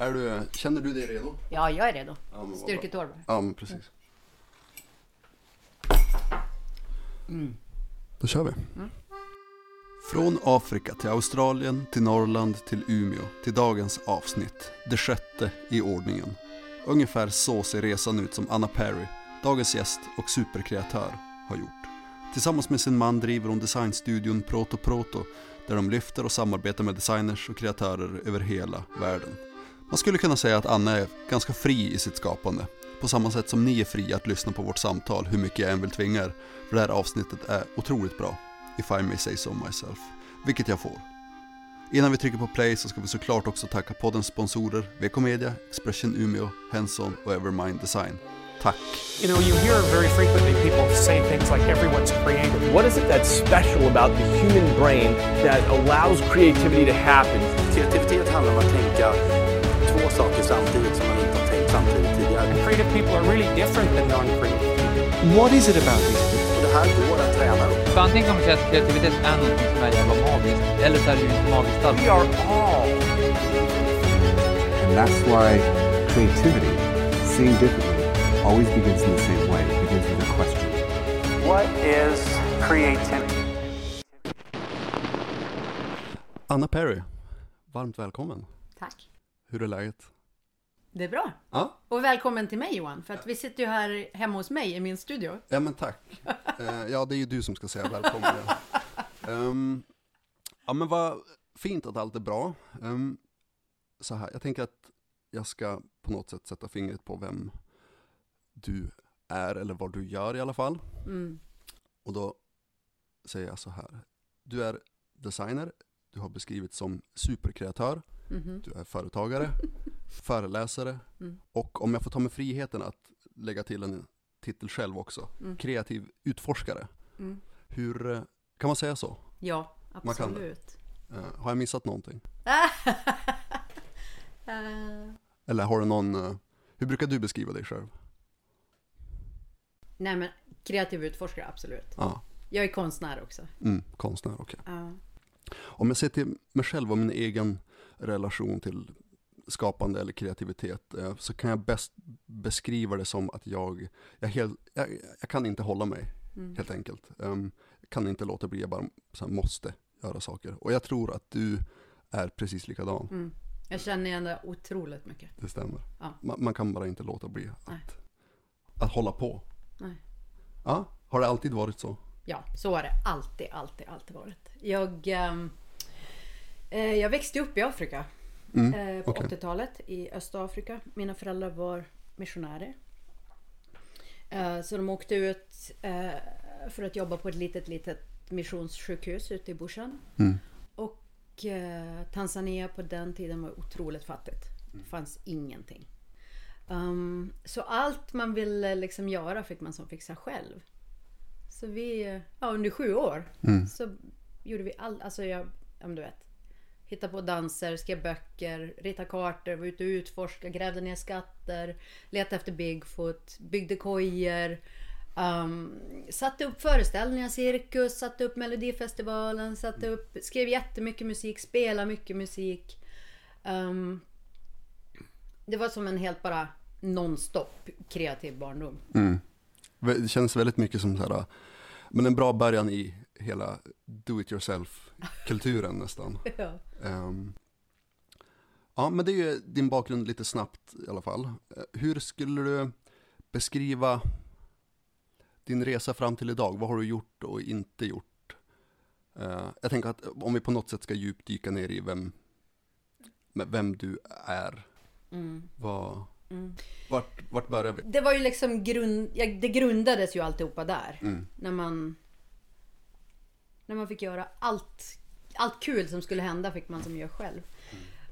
Är du, känner du dig redo? Ja, jag är redo. Ja. Styrketorv. Ja, men precis. Då kör vi. Från Afrika till Australien, till Norrland, till Umeå, till dagens avsnitt. Det sjätte i ordningen. Ungefär så ser resan ut som Anna Perry, dagens gäst och superkreatör, har gjort. Tillsammans med sin man driver hon designstudion Proto Proto, där de lyfter och samarbetar med designers och kreatörer över hela världen. Man skulle kunna säga att Anna är ganska fri i sitt skapande. På samma sätt som ni är fria att lyssna på vårt samtal hur mycket jag än vill tvinga er. För det här avsnittet är otroligt bra. If I may say so myself. Vilket jag får. Innan vi trycker på play så ska vi såklart också tacka poddens sponsorer VK Media, Expression Umeå, Henson och Evermind Design. Tack! You know, you hear very frequently people say things like everyone's creative. What is it that's special about the human brain that allows creativity to happen? Kreativitet handlar om att tänka samtidigt som man inte har tänkt samtidigt tidigare. Creative people are really different than non-creative people. What is it about these people? Och det här går att träna upp. För antingen kan man säga att kreativitet är någonting som är jävla magiskt, eller så är det ju inte magiskt alls. We are all And that's why creativity, seeing differently, always begins in the same way. It begins with a question. What is creativity? Anna Perry, varmt välkommen. Tack. Hur är läget? Det är bra. Ja, Och välkommen till mig Johan, för att vi sitter ju här hemma hos mig i min studio. ja men tack. Eh, ja, det är ju du som ska säga välkommen. Ja. Ehm, ja, men vad fint att allt är bra. Ehm, så här, jag tänker att jag ska på något sätt sätta fingret på vem du är, eller vad du gör i alla fall. Mm. Och då säger jag så här. Du är designer, du har beskrivits som superkreatör, Mhm. du är företagare, föreläsare Mm. och om jag får ta mig friheten att lägga till en titel själv också, Mm. kreativ utforskare. Mm. Hur, eh, kan man säga så? Ja, absolut. Eh, har jag missat någonting? Eh, Eller har du någon, eh, hur brukar du beskriva dig själv? nej men kreativ utforskare, absolut. Ja, Jag är konstnär också. mm, konstnär, okej. Ja. Om jag ser till mig själv och min egen relation till skapande eller kreativitet eh, så kan jag bäst beskriva det som att jag, jag, helt, jag, jag kan inte hålla mig Mm. helt enkelt. Um, kan inte låta bli, jag bara så här, måste göra saker. Och jag tror att du är precis likadan, Mm. Jag känner igen det otroligt mycket. det stämmer. Ja. Man, man kan bara inte låta bli Nej. att, att hålla på. Nej. Ja, har det alltid varit så? Ja, så har det alltid, alltid, alltid varit. Jag, ehm, eh, jag växte upp i Afrika Mm, eh, på okej. 80-talet i Östafrika. Mina föräldrar var missionärer. Eh, så de åkte ut eh, för att jobba på ett litet, litet missionssjukhus ute i bushen. Mm. Och eh, Tanzania på den tiden var otroligt fattigt. Det fanns ingenting. Um, så allt man ville liksom göra fick man som fixa själv. Så vi, ja under sju år Mm. så gjorde vi allt, alltså jag, ja men du vet. Hitta på danser, skrev böcker, rita kartor, var ute och utforska, grävde ner skatter, letade efter Bigfoot, byggde kojor. Um, satte upp föreställningar, cirkus, satte upp Melodifestivalen, satte upp, skrev jättemycket musik, spelade mycket musik. Um, det var som en helt bara nonstop kreativ barndom. Mm. Det känns väldigt mycket som så här, men en bra början i hela do it yourself-kulturen nästan. Ja. Ehm, ja, men det är ju din bakgrund lite snabbt i alla fall. Hur skulle du beskriva din resa fram till idag? Vad har du gjort och inte gjort? Eh, jag tänker att om vi på något sätt ska djupdyka ner i vem, vem du är. Mm. Vad, vart, vart börjar vi? Det var ju liksom grund, ja, det grundades ju alltihopa där. Mm. När man när man fick göra allt, allt kul som skulle hända fick man som gör själv.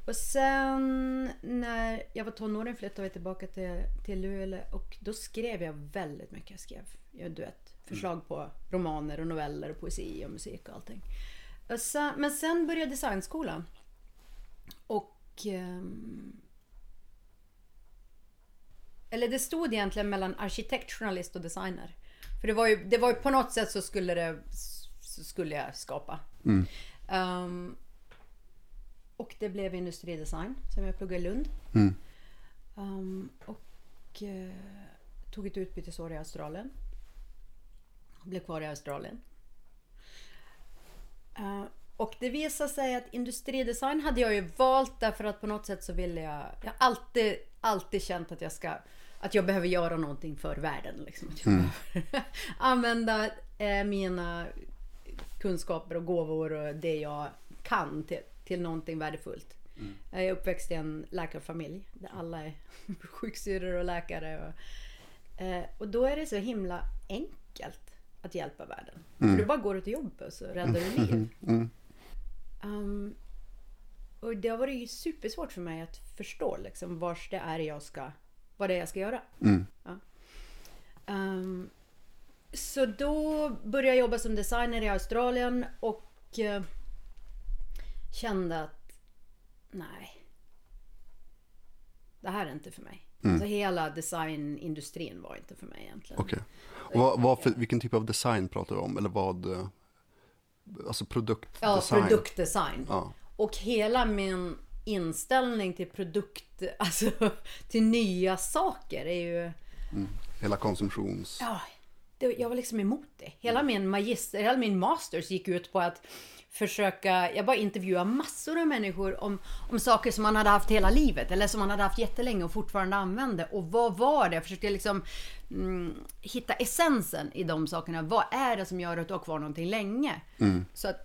Och sen när jag var tonåring flyttade vi tillbaka till, till Luleå och då skrev jag väldigt mycket. Jag skrev jag, du vet, förslag på romaner och noveller och poesi och musik och allting. Och sen, men sen började designskolan. Och ehm, eller det stod egentligen mellan arkitekt, journalist och designer. För det var ju, det var ju på något sätt så skulle det så skulle jag skapa. Mm. Ehm, och det blev industridesign som jag pluggade i Lund. Mm. Um, och eh, tog ett utbytesår i Australien. Blev kvar i Australien. Eh, och det visade sig att industridesign hade jag ju valt därför att på något sätt så ville jag... Jag har alltid, alltid känt att jag ska... Att jag behöver göra någonting för världen. Liksom. Behöver använda eh, mina kunskaper och gåvor och det jag kan till, till någonting värdefullt. Jag är uppväxt i en läkarfamilj där alla är sjuksyrror och läkare. Och, eh, och då är det så himla enkelt att hjälpa världen. För du bara går till jobbet och så räddar du liv. Um, och det har varit supersvårt för mig att förstå liksom, vars det är jag ska, vad det är jag ska göra. Ja. Um, så då började jag jobba som designer i Australien och eh, kände att nej. Det här är inte för mig. Alltså hela designindustrin var inte för mig egentligen. Okej. Och vad, vad för, vilken typ av design pratar du om? Eller vad? eh, Alltså produktdesign? Ja, produktdesign. Ja. Och hela min inställning till produkt, alltså till nya saker är ju... Hela konsumtions... Ja, jag var liksom emot det. Hela min magister, hela min masters gick ut på att försöka, jag bara intervjua massor av människor om, om saker som man hade haft hela livet eller som man hade haft jättelänge och fortfarande använde. Och vad var det? Jag försökte liksom mm, hitta essensen i de sakerna. Vad är det som gör att du har kvar någonting länge? Så att,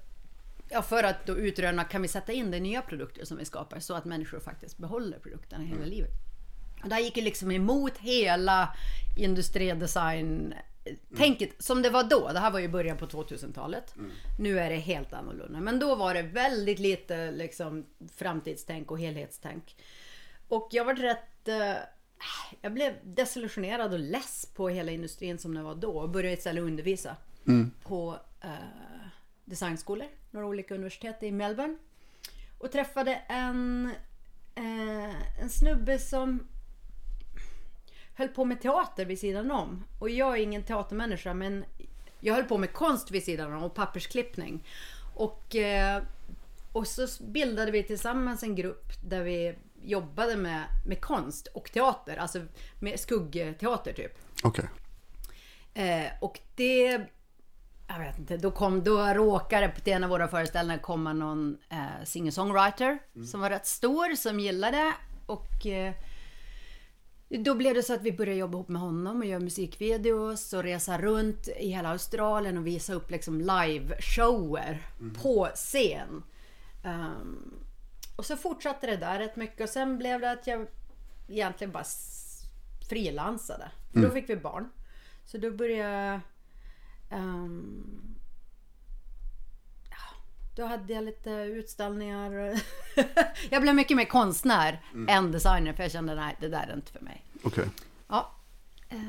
ja, för att då utröna, kan vi sätta in det i nya produkter som vi skapar så att människor faktiskt behåller produkterna hela livet? Och det här gick ju liksom emot hela industridesign tänket som det var då. Det här var ju början på 2000-talet. Nu är det helt annorlunda. Men då var det väldigt lite liksom framtidstänk och helhetstänk. Och jag var rätt... eh, jag blev desillusionerad och less på hela industrin som det var då och började istället undervisa på eh, designskolor, några olika universitet i Melbourne. Och träffade en, eh, en snubbe som höll på med teater vid sidan om. Och jag är ingen teatermänniska men jag höll på med konst vid sidan om och pappersklippning. Och, eh, och så bildade vi tillsammans en grupp där vi jobbade med, med konst och teater, alltså med skuggteater typ. Okej. Eh, och det... Jag vet inte, då, kom, då råkade på en av våra föreställningar komma någon eh, singer-songwriter som var rätt stor, som gillade. Och eh, då blev det så att vi började jobba ihop med honom och göra musikvideos och resa runt i hela Australien och visa upp liksom live-shower på scen. Ehm, och så fortsatte det där rätt mycket och sen blev det att jag egentligen bara frilansade. För då fick vi barn. Så då började jag... ja, då hade jag lite utställningar. jag blev mycket mer konstnär än designer för jag kände nej, det där är inte för mig. Okej. Ja,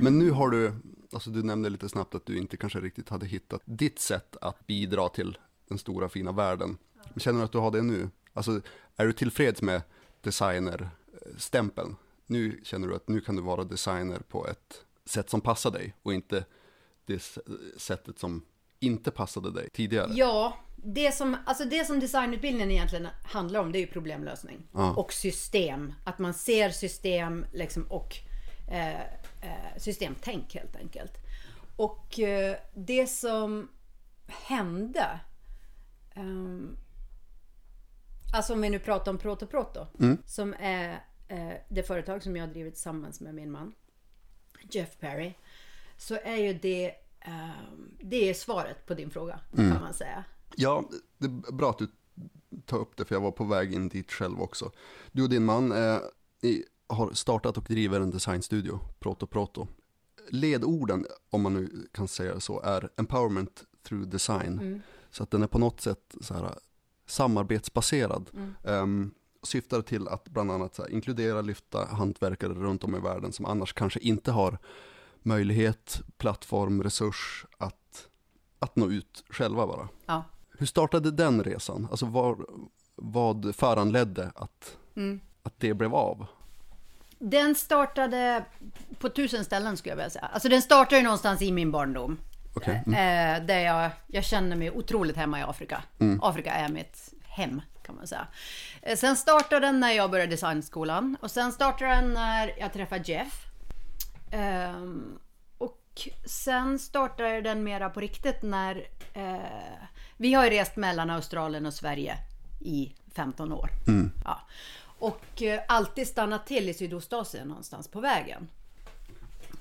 Men nu har du, alltså du nämnde lite snabbt att du inte kanske riktigt hade hittat ditt sätt att bidra till den stora fina världen. Känner du att du har det nu? Alltså, är du tillfreds med designerstämpeln? Nu känner du att nu kan du vara designer på ett sätt som passar dig och inte det sättet som inte passade dig tidigare. Ja, det som, alltså det som designutbildningen egentligen handlar om det är ju problemlösning. Ja. Och system. Att man ser system liksom, och eh, eh, systemtänk helt enkelt. Och eh, det som hände ehm, Alltså om vi nu pratar om Proto Proto. Som är eh, det företag som jag har drivit tillsammans med min man. Jeff Perry. Så är ju det ehm, Det är svaret på din fråga kan man säga. Ja, det är bra att du tar upp det för jag var på väg in dit själv också. Du och din man eh, har startat och driver en designstudio, Proto Proto. Ledorden, om man nu kan säga så, är empowerment through design. Så att den är på något sätt så här, samarbetsbaserad. Ehm, syftar till att bland annat här, inkludera, lyfta hantverkare runt om i världen som annars kanske inte har möjlighet, plattform, resurs att, att nå ut själva bara. Ja. Hur startade den resan? Alltså var, vad föranledde att, Mm. att det blev av? Den startade på tusen ställen skulle jag vilja säga. Alltså den startade någonstans i min barndom. Okej, Eh, där jag, jag känner mig otroligt hemma i Afrika. Afrika är mitt hem. kan man säga. Eh, Sen startade den när jag började designskolan och sen startade den när jag träffade Jeff. Ehm, och sen startade den mera på riktigt när eh, vi har ju rest mellan Australien och Sverige i 15 år. Ja. Och eh, alltid stannat till i Sydostasien någonstans på vägen.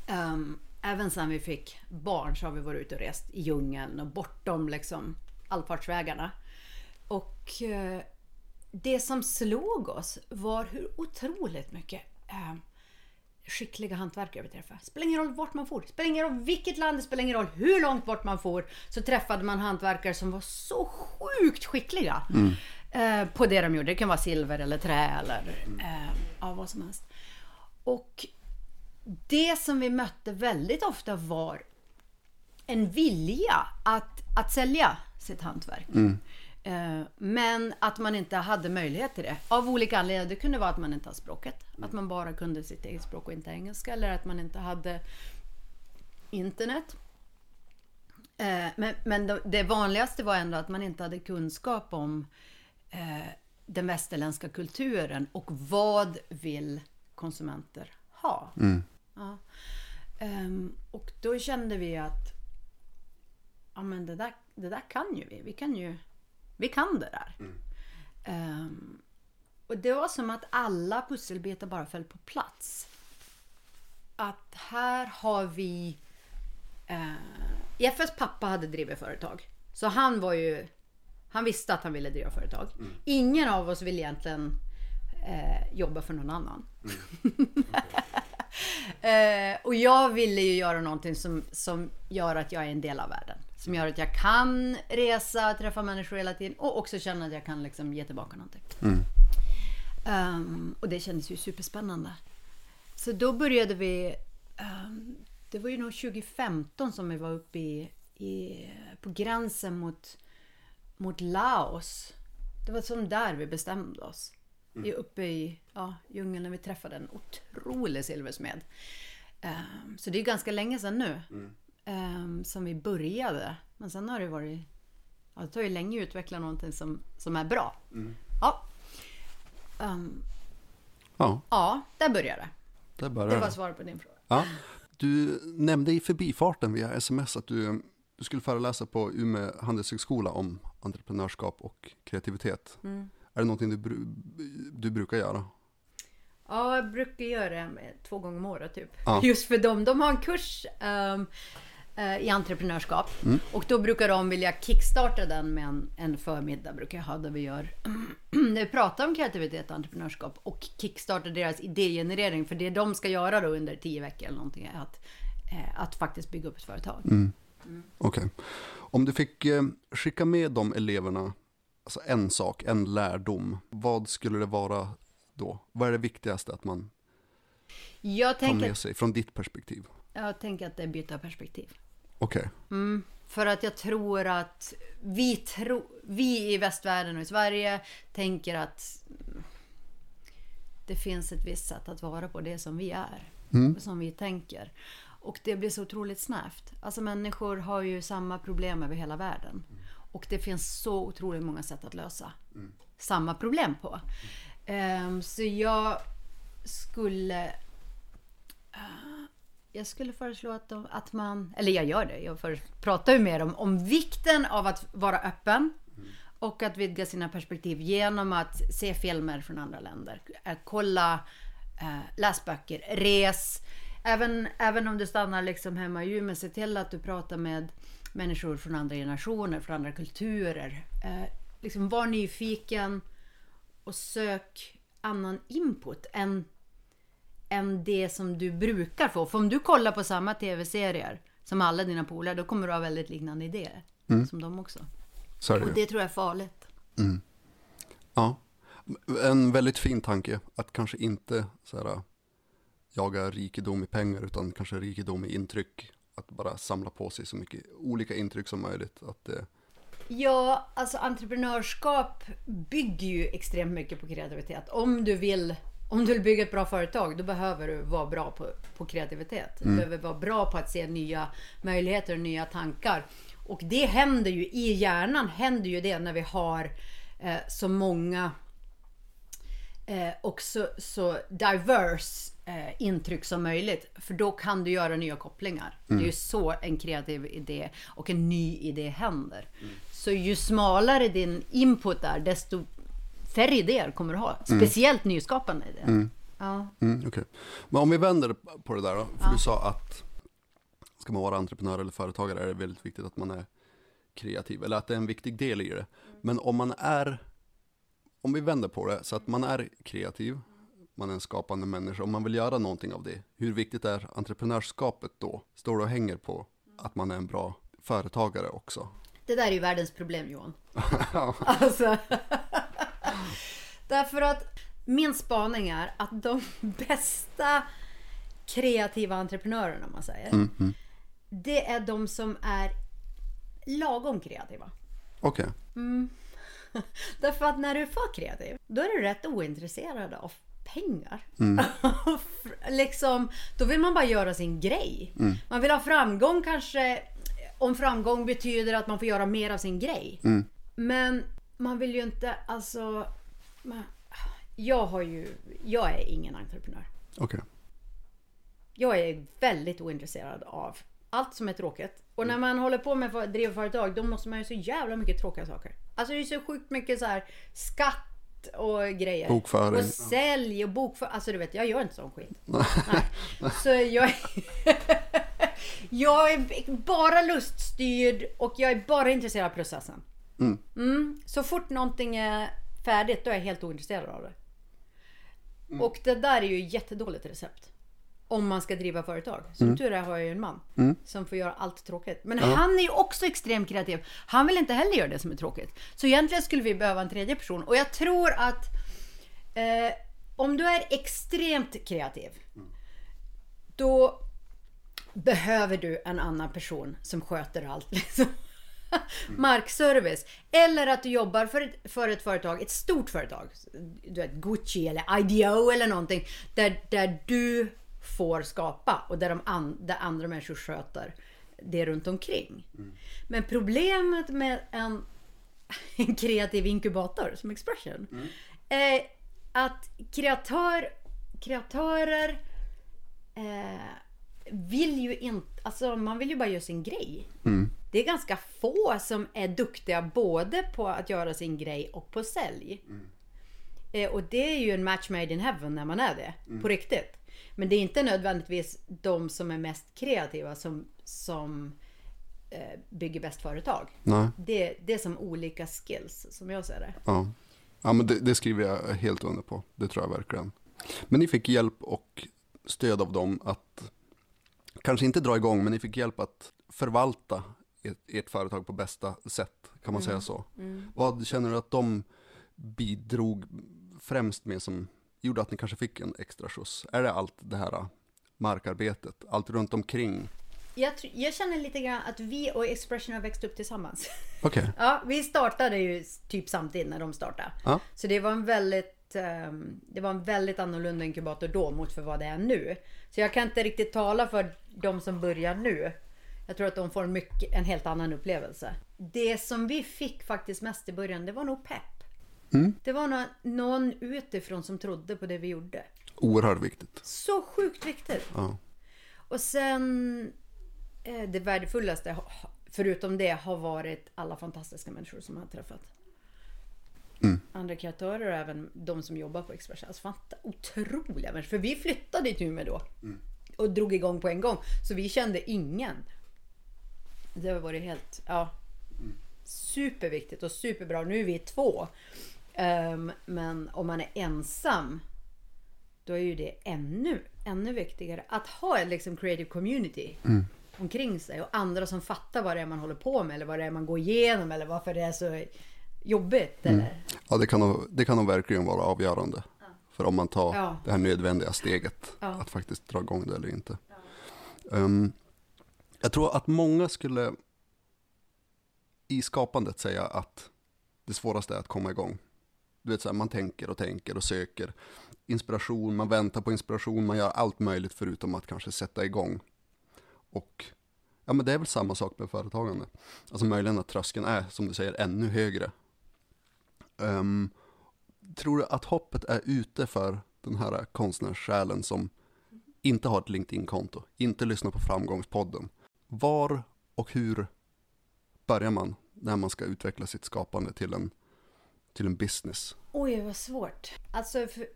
Ehm, även sen vi fick barn så har vi varit ute och rest i djungeln och bortom liksom allfartsvägarna. Och eh, det som slog oss var hur otroligt mycket eh, skickliga hantverkare vi träffade. Spelar ingen roll vart man for, spelar ingen roll vilket land, det spelar ingen roll hur långt bort man for. Så träffade man hantverkare som var så sjukt skickliga eh, på det de gjorde. Det kan vara silver eller trä eller eh, ja, vad som helst. Och det som vi mötte väldigt ofta var en vilja att, att sälja sitt hantverk. Eh, Men att man inte hade möjlighet till det. Av olika anledningar. Det kunde vara att man inte har språket. Att man bara kunde sitt eget språk och inte engelska. Eller att man inte hade internet. Eh, Men, men det- vanligaste var ändå att man inte hade kunskap om eh, den västerländska kulturen och vad vill konsumenter ha. Ja. Ehm, och då kände vi att ja, men det, där, det där kan ju vi. Vi kan ju vi kan det där. Ehm, och det var som att alla pusselbitar bara föll på plats. Att här har vi... Eh, Jeffes pappa hade drivit företag. Så han var ju... Han visste att han ville driva företag. Ingen av oss vill egentligen eh, jobba för någon annan. Eh, och jag ville ju göra någonting som, som gör att jag är en del av världen. Som gör att jag kan resa, träffa människor hela tiden och också känna att jag kan liksom ge tillbaka någonting. Ehm, och det kändes ju superspännande. Så då började vi, ehm, det var ju nog 2015 som vi var uppe i, i, på gränsen mot, mot Laos. Det var som där vi bestämde oss. Vi är uppe i ja, djungeln när vi träffade en otrolig silversmed. Ehm, så det är ganska länge sedan nu ehm, som vi började. Men sen har det varit, ja, det tar ju länge att utveckla någonting som, som är bra. Ja. Ehm, Ja, ja, där började det. där Det börjar var det. svaret på din fråga. Ja. Du nämnde i förbifarten via sms att du, du skulle föreläsa på Umeå handelshögskola om entreprenörskap och kreativitet. Mm. Är det någonting du, du brukar göra? Ja, jag brukar göra det två gånger om året typ. Ja. Just för dem. De har en kurs eh, i entreprenörskap. Och då brukar de vilja kickstarta den med en, en förmiddag. Brukar jag ha där vi gör. Där vi pratar om kreativitet och entreprenörskap. Och kickstarta deras idégenerering. För det de ska göra då under tio veckor eller någonting är att, eh, att faktiskt bygga upp ett företag. Okej. Om du fick eh, skicka med de eleverna alltså en sak, en lärdom, vad skulle det vara då? Vad är det viktigaste att man Jag tar tänker, med sig från ditt perspektiv? Jag tänker att det är byta perspektiv. Okej. För att jag tror att vi, tro, vi i västvärlden och i Sverige tänker att mm, det finns ett visst sätt att vara på det som vi är. Som vi tänker. Och det blir så otroligt snävt. Alltså människor har ju samma problem över hela världen. Och det finns så otroligt många sätt att lösa samma problem på. Ehm, så jag skulle jag skulle föreslå att, de, att man, eller jag gör det, jag för, pratar ju med dem om vikten av att vara öppen och att vidga sina perspektiv genom att se filmer från andra länder. Eh, kolla, eh, läs böcker, res. Även, även om du stannar liksom hemma i Umeå, se till att du pratar med människor från andra generationer, från andra kulturer. Eh, liksom var nyfiken och sök annan input än än det som du brukar få. För om du kollar på samma tv-serier som alla dina polare, då kommer du ha väldigt liknande idéer. Som de också. Det Och det tror jag är farligt. Ja. En väldigt fin tanke, att kanske inte så här, jaga rikedom i pengar, utan kanske rikedom i intryck. Att bara samla på sig så mycket olika intryck som möjligt. Att det, Ja, alltså entreprenörskap bygger ju extremt mycket på kreativitet. Om du vill, om du vill bygga ett bra företag, då behöver du vara bra på, på kreativitet. Du behöver vara bra på att se nya möjligheter och nya tankar. Och det händer ju, i hjärnan händer ju det när vi har eh, så många eh, och så, så diverse eh, intryck som möjligt. För då kan du göra nya kopplingar. Det är ju så en kreativ idé och en ny idé händer. Så ju smalare din input är, desto färre idéer kommer du ha. Speciellt nyskapande idéer. Ja. Mm, okej. Men om vi vänder på det där då. För du sa att ska man vara entreprenör eller företagare är det väldigt viktigt att man är kreativ. Eller att det är en viktig del i det. Men om man är, om vi vänder på det så att man är kreativ, man är en skapande människa, om man vill göra någonting av det. Hur viktigt är entreprenörskapet då? Står det och hänger på att man är en bra företagare också? Det där är ju världens problem Johan. Alltså. Därför att min spaning är att de bästa kreativa entreprenörerna om man säger. Det är de som är lagom kreativa. Okej, Därför att när du är för kreativ, då är du rätt ointresserad av pengar. liksom, då vill man bara göra sin grej. Man vill ha framgång kanske, om framgång betyder att man får göra mer av sin grej. Men man vill ju inte, alltså... Man, jag har ju, jag är ingen entreprenör. okej. Jag är väldigt ointresserad av allt som är tråkigt. Och när man håller på med för- driver företag då måste man ju så jävla mycket tråkiga saker. Alltså det är så sjukt mycket så här skatt och grejer. Bokföring. Och sälj och bokföring. Alltså du vet, jag gör inte sån skit. Nej. Så jag jag är bara luststyrd och jag är bara intresserad av processen. Mm. Så fort någonting är färdigt då är jag helt ointresserad av det. Och det där är ju jättedåligt recept. Om man ska driva företag. Som tur är har jag ju en man som får göra allt tråkigt. Men han är ju också extremt kreativ. Han vill inte heller göra det som är tråkigt. Så egentligen skulle vi behöva en tredje person. Och jag tror att eh, om du är extremt kreativ. Då behöver du en annan person som sköter allt. Liksom. Markservice. Eller att du jobbar för ett, för ett företag, ett stort företag. Du vet, Gucci eller IDO eller någonting. Där, där du får skapa och där, de an, där andra människor sköter det runt omkring. Men problemet med en, en kreativ inkubator som Expression är att kreatör, kreatörer eh, vill ju inte, alltså man vill ju bara göra sin grej. Det är ganska få som är duktiga både på att göra sin grej och på sälj. Eh, och det är ju en match made in heaven när man är det, på riktigt. Men det är inte nödvändigtvis de som är mest kreativa som, som eh, bygger bäst företag. Nej, Det, det är som olika skills, som jag ser det. ja. Ja, men det, det skriver jag helt under på. Det tror jag verkligen. Men ni fick hjälp och stöd av dem att, kanske inte dra igång, men ni fick hjälp att förvalta ert, ert företag på bästa sätt. Kan man säga så? Vad känner du att de bidrog främst med som gjorde att ni kanske fick en extra skjuts? Är det allt det här markarbetet, allt runt omkring? Jag, jag känner lite grann att vi och Expression har växt upp tillsammans. Okej, Ja, vi startade ju typ samtidigt när de startade. Ja. Så det var en väldigt ehm, det var en väldigt annorlunda inkubator då mot för vad det är nu. Så jag kan inte riktigt tala för de som börjar nu. Jag tror att de får en, mycket, en helt annan upplevelse. Det som vi fick faktiskt mest i början, det var nog pepp. Det var nå- någon utifrån som trodde på det vi gjorde. oerhört viktigt. Så sjukt viktigt. Ja. Och sen eh, det värdefullaste, förutom det, har varit alla fantastiska människor som jag har träffat. Andra kreatörer och även de som jobbar på Expression. Alltså fanta- otroliga människor. För vi flyttade till Umeå då. Och drog igång på en gång. Så vi kände ingen. Det har varit helt, ja. Superviktigt och superbra. Nu är vi två. Ehm, men om man är ensam då är ju det ännu, ännu viktigare. Att ha en liksom creative community omkring sig och andra som fattar vad det är man håller på med eller vad det är man går igenom eller varför det är så jobbigt. Eller? Ja, det kan, nog, det kan nog verkligen vara avgörande. För om man tar Ja. det här nödvändiga steget. Ja. Att faktiskt dra igång det eller inte. Ehm, jag tror att många skulle i skapandet säga att det svåraste är att komma igång. Du vet så här, man tänker och tänker och söker inspiration, man väntar på inspiration, man gör allt möjligt förutom att kanske sätta igång. Och ja, men det är väl samma sak med företagande. Alltså möjligen att tröskeln är, som du säger, ännu högre. Um, tror du att hoppet är ute för den här konstnärssjälen som inte har ett LinkedIn-konto, inte lyssnar på Framgångspodden? Var och hur börjar man när man ska utveckla sitt skapande till en, till en business? Oj, vad svårt. Alltså, för...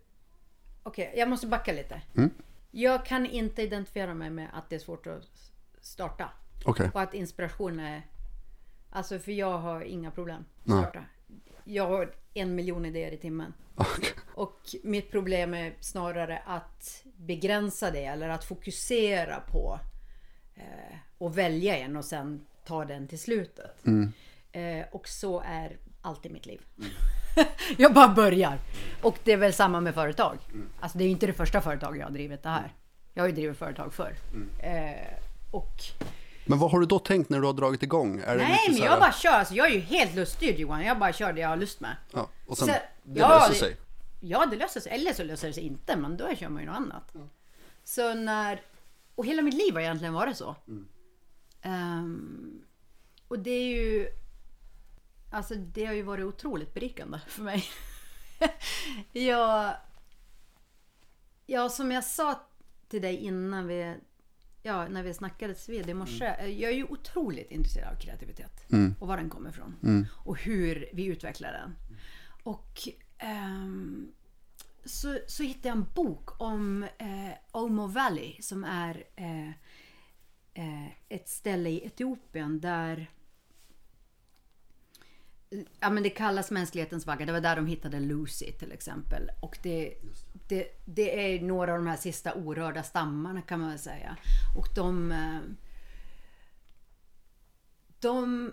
okej, jag måste backa lite. Mm. Jag kan inte identifiera mig med att det är svårt att starta. Okej, Och att inspiration är... Alltså, för jag har inga problem att Nej. starta. Jag har en miljon idéer i timmen. Okej. Och mitt problem är snarare att begränsa det eller att fokusera på eh, och välja en och sen ta den till slutet. Eh, och så är alltid mitt liv. jag bara börjar. Och det är väl samma med företag. Alltså det är ju inte det första företaget jag har drivit det här. Jag har ju drivit företag förr. Eh, och Men vad har du då tänkt när du har dragit igång? Är nej, men här- jag bara kör. Alltså, jag är ju helt luststyrd Johan. Jag bara kör det jag har lust med. Ja, och sen, Så- det ja, löser sig. Ja, det löser sig. Eller så löser det sig inte, men då kör man ju något annat. Så när... Och hela mitt liv har egentligen varit så. Ehm, och det är ju... Alltså det har ju varit otroligt berikande för mig. jag... Ja, som jag sa till dig innan vi... Ja, när vi snackades vid i morse. Jag är ju otroligt intresserad av kreativitet. Och var den kommer ifrån. Och hur vi utvecklar den. Och ehm, så, så hittade jag en bok om eh, Omo Valley som är eh, eh, ett ställe i Etiopien där Ja men det kallas mänsklighetens vagga. Det var där de hittade Lucy till exempel. Och det, det, det är några av de här sista orörda stammarna kan man väl säga. Och de... eh, De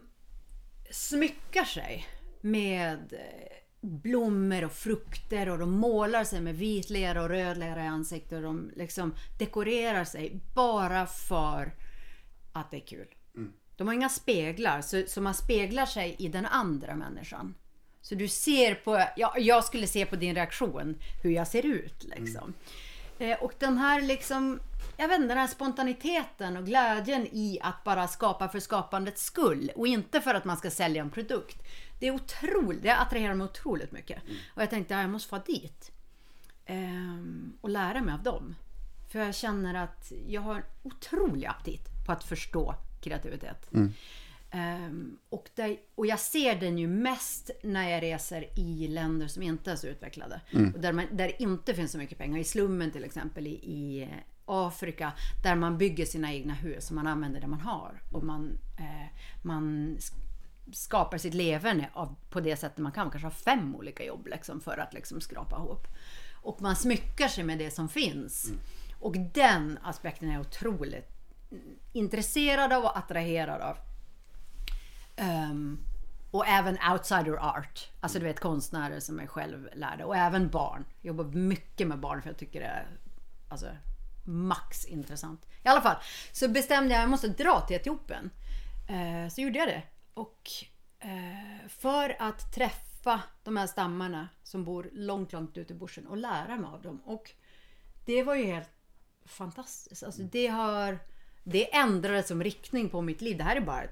smyckar sig med eh, blommor och frukter och de målar sig med vit lera och röd lera i ansiktet och de liksom dekorerar sig bara för att det är kul. De har inga speglar så, så man speglar sig i den andra människan. Så du ser på, ja, jag skulle se på din reaktion hur jag ser ut liksom. Eh, och den här liksom, jag vet inte, den här spontaniteten och glädjen i att bara skapa för skapandets skull och inte för att man ska sälja en produkt. Det är otroligt, det attraherar mig otroligt mycket. Och jag tänkte, ja, jag måste få dit. Ehm, och lära mig av dem. För jag känner att jag har en otrolig aptit på att förstå kreativitet. Ehm, och, där, och jag ser den ju mest när jag reser i länder som inte är så utvecklade. Och där, man, där det inte finns så mycket pengar. I slummen till exempel i, i Afrika. Där man bygger sina egna hus och man använder det man har. Och man, eh, man sk- skapar sitt leverne av, på det sättet man kan. Man kanske har fem olika jobb liksom, för att liksom, skrapa ihop. Och man smyckar sig med det som finns. Och den aspekten är otroligt intresserad av och attraherad av. Um, och även outsider art. Alltså du vet konstnärer som är självlärda. Och även barn. Jag jobbar mycket med barn för jag tycker det är alltså, max intressant. I alla fall så bestämde jag att jag måste dra till Etiopien. Uh, så gjorde jag det. Och uh, för att träffa de här stammarna som bor långt, långt ute i bushen och lära mig av dem. Och det var ju helt fantastiskt. Alltså det har... Det ändrade som riktning på mitt liv. Det här är bara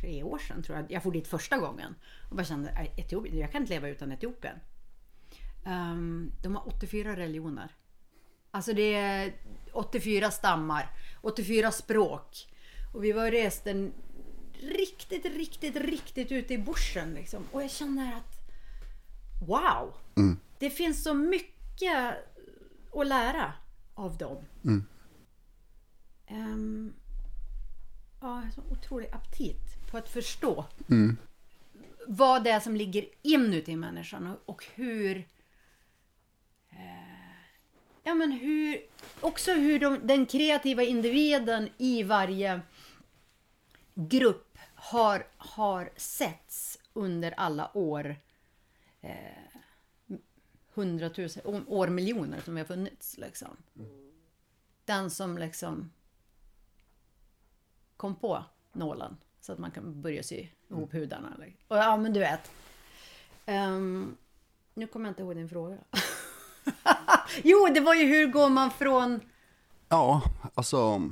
tre år sedan tror jag. Jag for dit första gången. Och bara kände, "Nej, Etiopien, jag kan inte leva utan Etiopien. Ehm, de har 84 religioner. Alltså det är 84 stammar, 84 språk. Och vi var och reste riktigt, riktigt, riktigt ute i bushen liksom. Och jag känner att wow! Det finns så mycket att lära av dem. Ehm, ja, så otrolig aptit på att förstå vad det är som ligger inuti människan och, och hur eh, Ja men hur Också hur de, den kreativa individen i varje grupp har, har setts under alla år eh, hundratusen, år miljoner som vi har funnits liksom. Den som liksom kom på nålen så att man kan börja sy ihop hudarna. Och ja, men du vet. Ehm, nu kommer jag inte ihåg din fråga. jo, det var ju hur går man från... Ja, alltså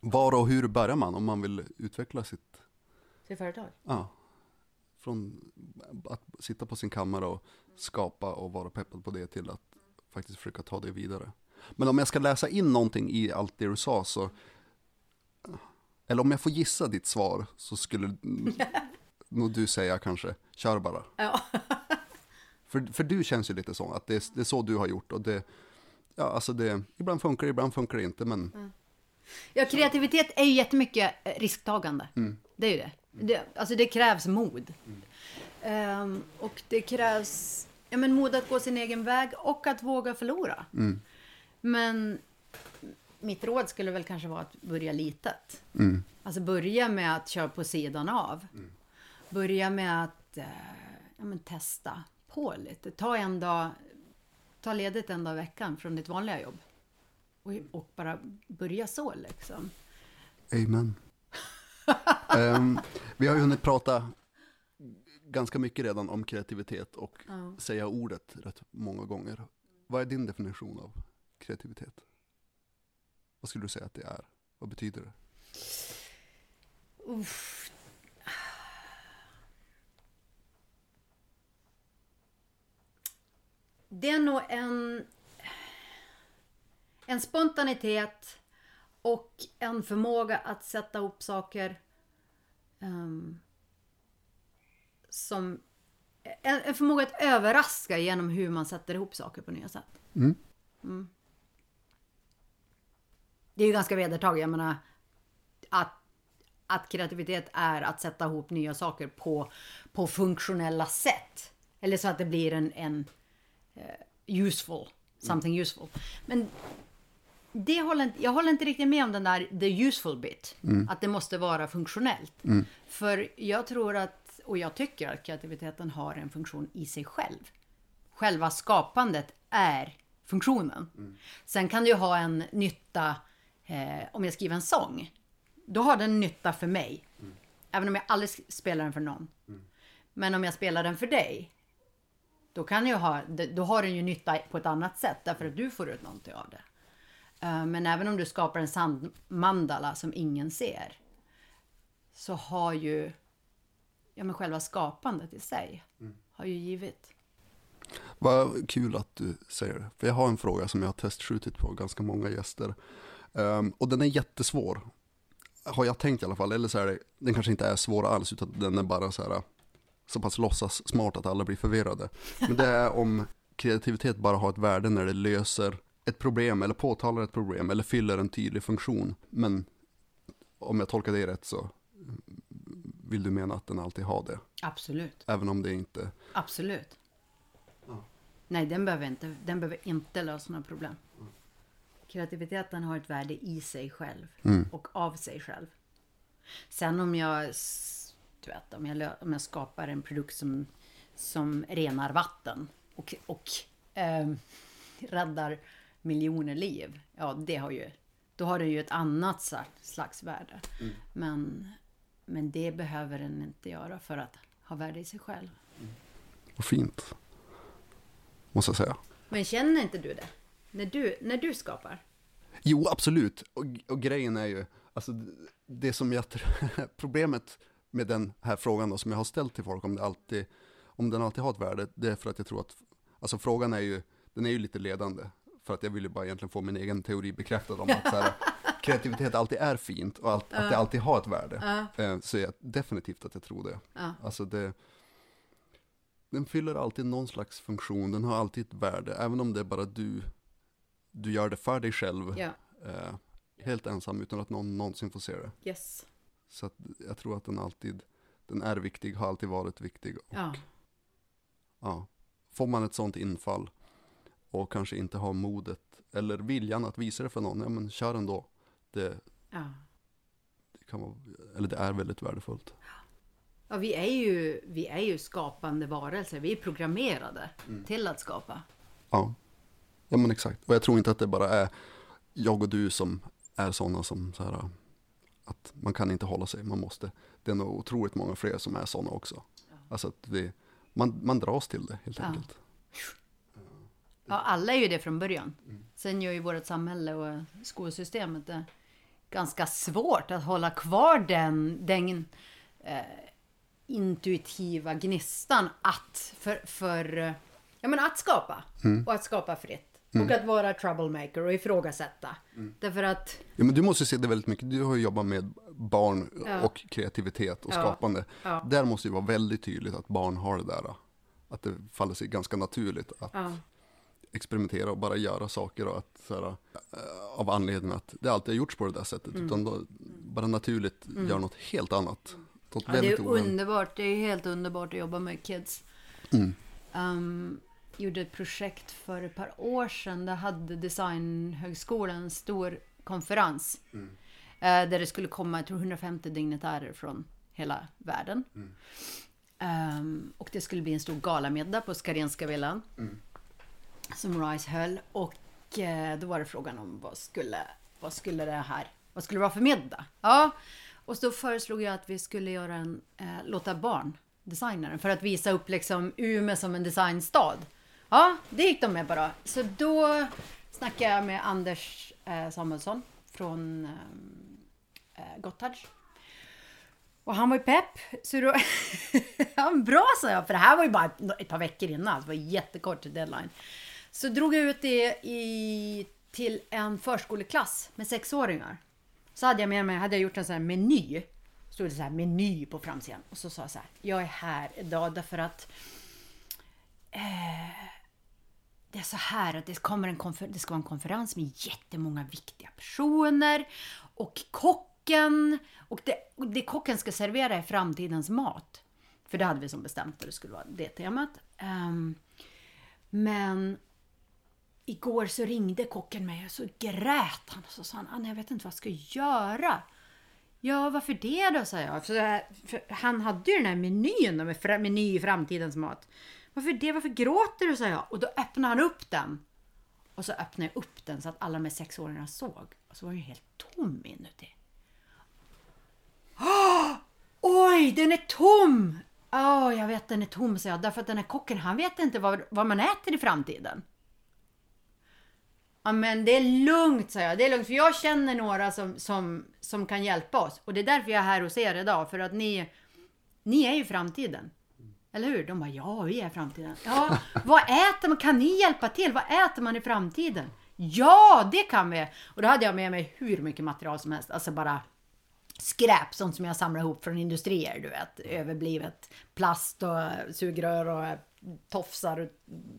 var och hur börjar man om man vill utveckla sitt, Till företag? ja. Från att sitta på sin kammare och skapa och vara peppad på det till att faktiskt försöka ta det vidare. Men om jag ska läsa in någonting i allt det du sa så eller om jag får gissa ditt svar så skulle nog du säga kanske, kör bara. Ja. För, för du känns ju lite så, att det är, det är så du har gjort och det, ja alltså det, ibland funkar det, ibland funkar det inte men Ja, kreativitet är ju jättemycket risktagande. Det är ju det. det. Alltså det krävs mod. Ehm, och det krävs ja, men mod att gå sin egen väg och att våga förlora. Men mitt råd skulle väl kanske vara att börja litet. Alltså börja med att köra på sidan av. Börja med att eh, ja, men testa på lite. Ta en dag, ta ledigt en dag i veckan från ditt vanliga jobb. Och, och bara börja så liksom. Amen. Ehm, vi har ju hunnit prata ganska mycket redan om kreativitet och säga ordet rätt många gånger. Vad är din definition av kreativitet? Vad skulle du säga att det är? Vad betyder det? Det är nog en, en spontanitet och en förmåga att sätta ihop saker ehm, som... En, en förmåga att överraska genom hur man sätter ihop saker på nya sätt. Mm. Det är ju ganska vedertaget, jag menar att, att kreativitet är att sätta ihop nya saker på, på funktionella sätt. Eller så att det blir en, en useful, something useful. Men det håller inte, jag håller inte riktigt med om den där the useful bit. Att det måste vara funktionellt. För jag tror att, och jag tycker att kreativiteten har en funktion i sig själv. Själva skapandet är funktionen. Sen kan det ju ha en nytta, eh, om jag skriver en sång. Då har den nytta för mig. Även om jag aldrig spelar den för någon. Men om jag spelar den för dig, då, kan jag ha, då har den ju nytta på ett annat sätt därför att du får ut någonting av det. Eh, Men även om du skapar en sandmandala som ingen ser så har ju ja, men själva skapandet i sig har ju givit. Vad kul att du säger det. För jag har en fråga som jag har testskjutit på ganska många gäster. Ehm, och den är jättesvår. Har jag tänkt i alla fall. Eller så är det, den kanske inte är svår alls utan den är bara så här så pass låtsas smart att alla blir förvirrade. Men det är om kreativitet bara har ett värde när det löser ett problem eller påtalar ett problem eller fyller en tydlig funktion. Men om jag tolkar det rätt så vill du mena att den alltid har det. Absolut. Även om det inte... Absolut. Nej, den behöver, inte, den behöver inte lösa några problem. Kreativiteten har ett värde i sig själv och av sig själv. Sen om jag, du vet, om jag, om jag skapar en produkt som, som renar vatten och, och ehm, räddar miljoner liv. Ja, det har ju, då har det ju ett annat slags värde. Men, men det behöver den inte göra för att ha värde i sig själv. Vad fint. Måste jag säga. Men känner inte du det? När du, när du skapar? Jo, absolut. Och, och grejen är ju, alltså det som jag problemet med den här frågan då, som jag har ställt till folk om det alltid, om den alltid har ett värde, det är för att jag tror att, alltså frågan är ju, den är ju lite ledande. För att jag vill ju bara egentligen få min egen teori bekräftad om att så här, kreativitet alltid är fint och allt, att det alltid har ett värde. Eh, Så jag, definitivt att jag tror det. Alltså det, den fyller alltid någon slags funktion, den har alltid ett värde, även om det är bara du, du gör det för dig själv, Ja. eh, helt ensam utan att någon någonsin får se det. Yes. Så jag tror att den alltid, den är viktig, har alltid varit viktig. Och, Ja. ja, får man ett sånt infall och kanske inte har modet eller viljan att visa det för någon, ja men kör ändå. Det, Ja. det kan vara, eller det är väldigt värdefullt. Ja, vi är ju, vi är ju skapande varelser. Vi är programmerade till att skapa. Ja. Ja, men exakt. Och jag tror inte att det bara är jag och du som är sådana som så här, att man kan inte hålla sig, man måste. Det är nog otroligt många fler som är sådana också. Alltså att det, man, man dras till det helt Ja. enkelt. Ja, alla är ju det från början. Sen gör ju vårt samhälle och skolsystemet det ganska svårt att hålla kvar den, den eh, intuitiva gnistan att, för, för eh, ja, men att skapa. Och att skapa fritt. Och att vara troublemaker och ifrågasätta. Därför att, Ja, men du måste se det väldigt mycket. Du har ju jobbat med barn Ja. och kreativitet och Ja. skapande. Ja. Där måste ju vara väldigt tydligt att barn har det där. Att det faller sig ganska naturligt att experimentera och bara göra saker och att så här, eh, av anledning att det alltid har gjorts på det där sättet. Mm. Utan då, bara naturligt gör något helt annat. Något ja, det är underbart. Det är helt underbart att jobba med kids. Um, gjorde ett projekt för ett par år sedan. Där hade Designhögskolan en stor konferens. Eh, där det skulle komma, jag tror 150 dignitärer från hela världen. Ehm, och det skulle bli en stor galamiddag på Skarenska villan. Som Rice höll. Och eh, då var det frågan om vad skulle, vad skulle det här, vad skulle det vara för middag? Ja, och så föreslog jag att vi skulle göra en, eh, låta barn designa den. För att visa upp liksom Umeå som en designstad. Ja, det gick de med på då. Så då snackade jag med Anders eh, Samuelsson från eh, eh, Gotthard. Och han var ju pepp. Så då... ja, bra sa jag, för det här var ju bara ett, ett par veckor innan. Det var jättekort deadline. Så drog jag ut det i, till en förskoleklass med sexåringar. Så hade jag med mig, hade jag gjort en sån här meny. Stod det så här meny på framsidan. Och så sa jag så här, jag är här idag därför att eh, det är så här att det, kommer en konfer- det ska vara en konferens med jättemånga viktiga personer. Och kocken. Och det, och det kocken ska servera är framtidens mat. För det hade vi som bestämt att det skulle vara det temat. Um, men igår så ringde kocken mig och så grät han. Och så sa han, Anna jag vet inte vad jag ska göra. Ja, varför det då? sa jag. För, för han hade ju den här menyn då, med meny i framtidens mat. Varför det? Varför gråter du? sa jag. Och då öppnade han upp den. Och så öppnade jag upp den så att alla de här sexåringarna såg. Och så var den ju helt tom inuti. Oh! Oj, den är tom! Ja, jag vet den är tom, sa jag. Därför att den här kocken, han vet inte vad, vad man äter i framtiden. Ja, men det är lugnt, sa jag. Det är lugnt, för jag känner några som, som, som kan hjälpa oss. Och det är därför jag är här hos er idag, för att ni, ni är ju framtiden. Eller hur? De bara, ja, vi är framtiden. Ja, vad äter man? Kan ni hjälpa till? Vad äter man i framtiden? Ja, det kan vi! Och då hade jag med mig hur mycket material som helst. Alltså bara skräp, sånt som jag samlar ihop från industrier, du vet. Överblivet plast och sugrör och tofsar och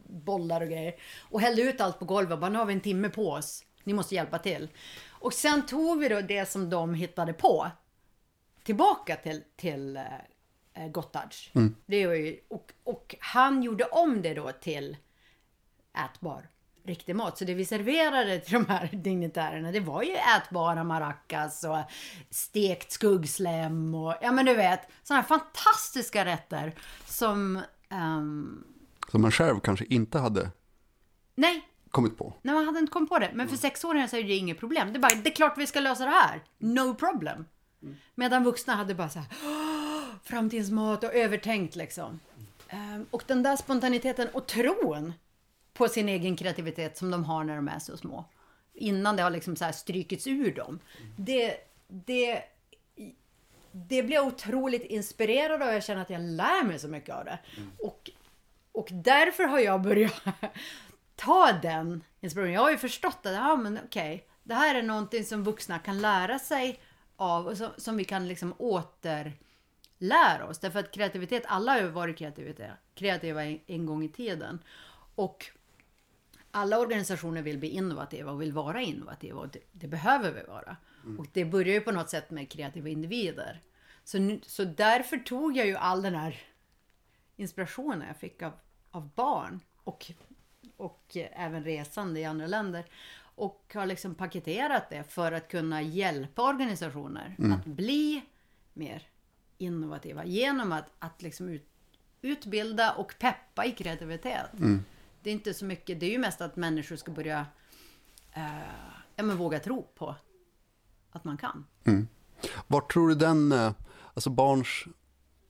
bollar och grejer. Och hällde ut allt på golvet och bara, nu har vi en timme på oss. Ni måste hjälpa till. Och sen tog vi då det som de hittade på tillbaka till, till eh, eh, Gottards. Det var ju, och, och han gjorde om det då till ätbar riktig mat. Så det vi serverade till de här dignitärerna, det var ju ätbara maracas och stekt skuggslem och ja men du vet, sådana här fantastiska rätter som ehm, Som man själv kanske inte hade nej, kommit på. Nej, man hade inte kommit på det. Men för sexåringar så är det inget problem. Det är bara, det är klart vi ska lösa det här. No problem. Medan vuxna hade bara så här, Framtidens mat och övertänkt liksom. Ehm, och den där spontaniteten och tron på sin egen kreativitet som de har när de är så små. Innan det har liksom så här strykits ur dem. Det, det, det blir jag otroligt inspirerad av. Jag känner att jag lär mig så mycket av det. Och, och därför har jag börjat ta den inspirationen. Jag har ju förstått att ja, men okej, det här är någonting som vuxna kan lära sig av och som, som vi kan liksom återlära oss. Därför att kreativitet, alla har ju varit kreativa, kreativa en, gång i tiden. Och alla organisationer vill bli innovativa och vill vara innovativa och det, det behöver vi vara. Och det börjar ju på något sätt med kreativa individer. Så, nu, så därför tog jag ju all den här inspirationen jag fick av, av barn och, och även resande i andra länder och har liksom paketerat det för att kunna hjälpa organisationer att bli mer innovativa genom att, att liksom ut, utbilda och peppa i kreativitet. Det är inte så mycket, det är ju mest att människor ska börja eh, ja, men våga tro på att man kan. Vart tror du den, eh, alltså barns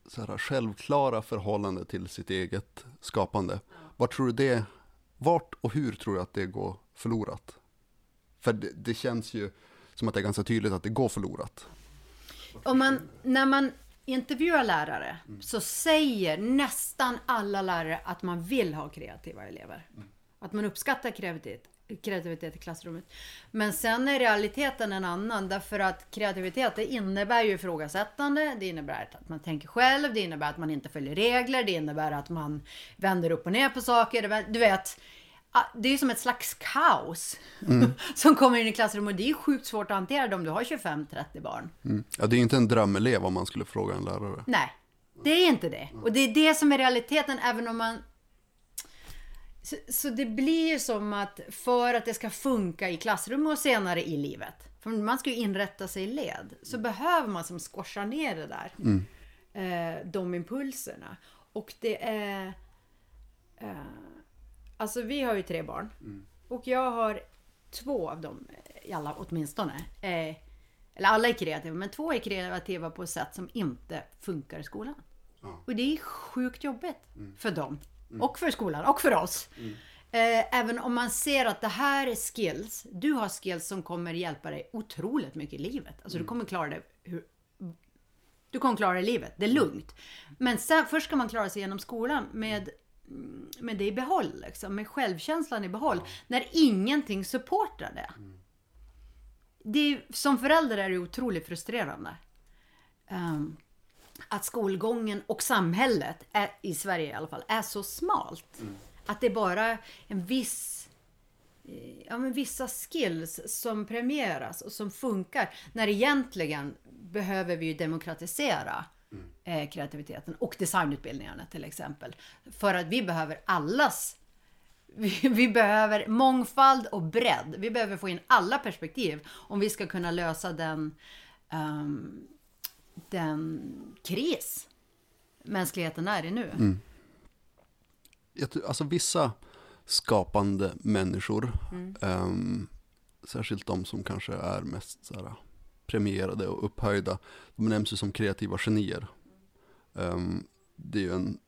så här, självklara förhållande till sitt eget skapande, vart tror du det, vart och hur tror du att det går förlorat? För det, det känns ju som att det är ganska tydligt att det går förlorat. Om man, när man intervjuar lärare så säger nästan alla lärare att man vill ha kreativa elever. Att man uppskattar kreativitet, kreativitet i klassrummet. Men sen är realiteten en annan därför att kreativitet det innebär ju ifrågasättande, det innebär att man tänker själv, det innebär att man inte följer regler, det innebär att man vänder upp och ner på saker. Du vet, det är som ett slags kaos som kommer in i klassrummet och det är sjukt svårt att hantera det om du har 25-30 barn. Ja, det är inte en drömelev om man skulle fråga en lärare. Nej, det är inte det. Och det är det som är realiteten även om man... Så, så det blir som att för att det ska funka i klassrum och senare i livet. För man ska ju inrätta sig i led. Så behöver man som squasha ner det där. Eh, de impulserna. Och det är... Eh, alltså vi har ju tre barn. Och jag har två av dem, i alla åtminstone. Eh, eller alla är kreativa, men två är kreativa på ett sätt som inte funkar i skolan. Och det är sjukt jobbigt för dem. Och för skolan och för oss. Eh, även om man ser att det här är skills. Du har skills som kommer hjälpa dig otroligt mycket i livet. Alltså du kommer klara det hur, du kommer klara livet. Det är lugnt. Men sen, först ska man klara sig genom skolan med, mm, med det i behåll. Liksom, med självkänslan i behåll. När ingenting supportar det. det är, som förälder är det otroligt frustrerande. Ehm, att skolgången och samhället, är, i Sverige i alla fall, är så smalt. Att det är bara en viss eh, ja, men vissa skills som premieras och som funkar. När egentligen behöver vi ju demokratisera eh, kreativiteten och designutbildningarna till exempel. För att vi behöver allas vi, vi behöver mångfald och bredd. Vi behöver få in alla perspektiv om vi ska kunna lösa den, ehm, den kris mänskligheten är i nu. Jag tror- Alltså vissa skapande människor, ehm, särskilt de som kanske är mest så här, premierade och upphöjda, de nämns ju som kreativa genier. Um, det är ju en,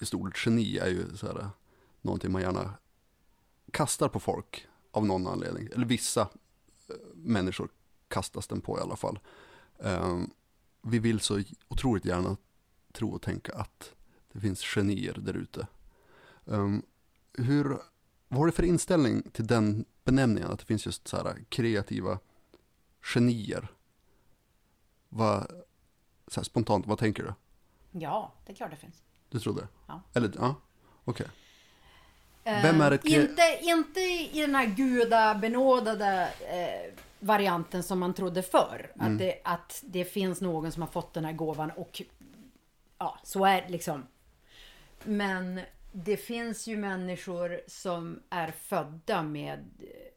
i stort geni är ju så här, någonting man gärna kastar på folk av någon anledning. Eller vissa eh, människor kastas den på i alla fall. Um, vi vill så otroligt gärna tro och tänka att det finns genier där ute. Um, hur, vad har du för inställning till den benämningen? Att det finns just så här kreativa genier. Vad, så här spontant, vad tänker du? Ja, det är klart det finns. Du tror det? Ja. Eller, ja, okej. Vem är ett Eh, kre- inte, inte i den här gudabenådade eh, varianten som man trodde förr. Mm. Att, det, att det finns någon som har fått den här gåvan och ja, så är det liksom. Men det finns ju människor som är födda med, eh,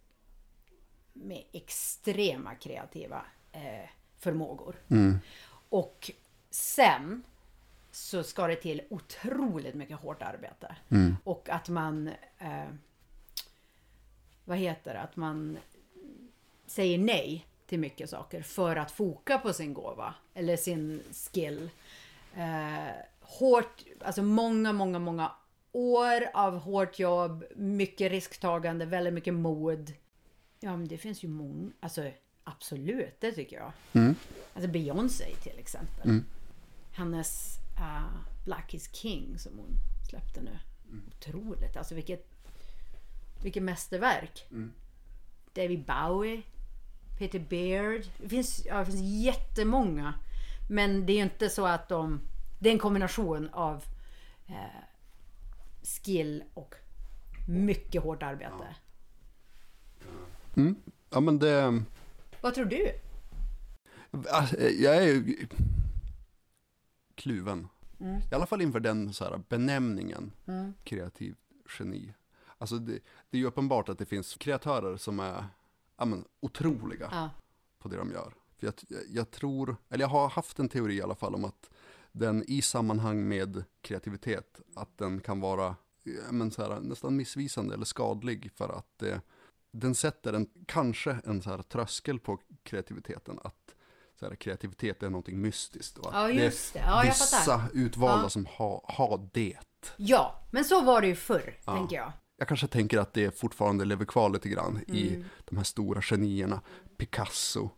med extrema kreativa eh, förmågor. Och sen så ska det till otroligt mycket hårt arbete. Och att man... Eh, vad heter det? Att man säger nej till mycket saker för att foka på sin gåva eller sin skill. Eh, hårt, alltså många, många, många år av hårt jobb, mycket risktagande, väldigt mycket mod. Ja, men det finns ju många, alltså absolut, det tycker jag. Alltså Beyoncé till exempel. Hennes uh, Black is King som hon släppte nu. Otroligt, alltså vilket, vilket mästerverk. David Bowie, Peter Beard. Det finns, ja, det finns jättemånga. Men det är ju inte så att de... Det är en kombination av eh, skill och mycket hårt arbete. Ja men det, Vad tror du? alltså, jag är ju kluven. I alla fall inför den så här benämningen, kreativ geni. Alltså det, det är ju uppenbart att det finns kreatörer som är ja, men, otroliga Ja. på det de gör. För jag, jag tror, eller jag har haft en teori i alla fall om att den i sammanhang med kreativitet, att den kan vara ja, men så här, nästan missvisande eller skadlig för att det, den sätter en, kanske en så här tröskel på kreativiteten. Att så här, kreativitet är någonting mystiskt. Att Ja, just det. Ja, jag vissa fattar. utvalda Ja. som har har det. Ja, men så var det ju förr, tänker jag. Jag kanske tänker att det fortfarande lever kvar lite grann Mm. i de här stora genierna. Picasso,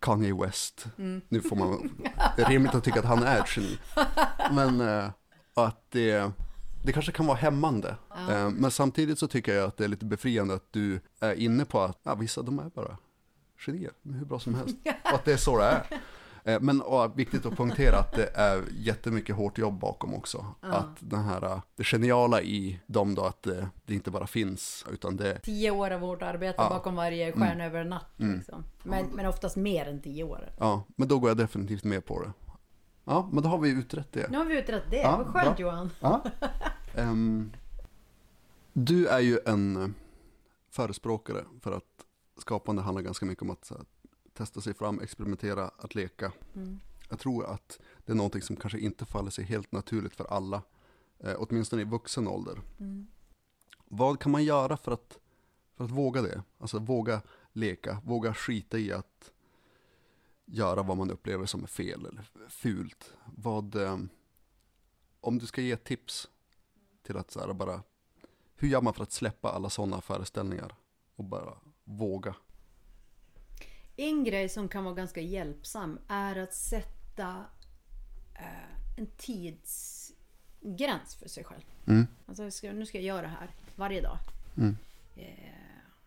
Kanye West. Nu får man, det är rimligt att tycka att han är ett geni. Men eh, att det, det kanske kan vara hämmande. Eh, men samtidigt så tycker jag att det är lite befriande att du är inne på att ja, vissa de är bara är hur bra som helst. Och att det är så det är. Eh, Men viktigt att poängtera att det är jättemycket hårt jobb bakom också. Att den här, eh, det geniala i dem då, att det, det inte bara finns, utan det, Tio år av hårt arbete Ja. bakom varje stjärna över en natt. Liksom. Men, men oftast mer än tio år. ja, men då går jag definitivt med på det. Ja, men då har vi utrett det. Nu har vi utrett det. Ja, Vad skönt bra. Johan. Ja. Ehm, du är ju en eh, förespråkare för att skapande handlar ganska mycket om att här, testa sig fram, experimentera, att leka. Jag tror att det är någonting som kanske inte faller sig helt naturligt för alla, eh, åtminstone i vuxen ålder. Vad kan man göra för att, för att våga det? Alltså våga leka, våga skita i att göra vad man upplever som är fel eller fult. Vad, eh, om du ska ge tips till att så här bara, hur gör man för att släppa alla sådana föreställningar och bara våga? En grej som kan vara ganska hjälpsam är att sätta eh, en tidsgräns för sig själv. Mm. Alltså, ska, nu ska jag göra det här varje dag. Eh,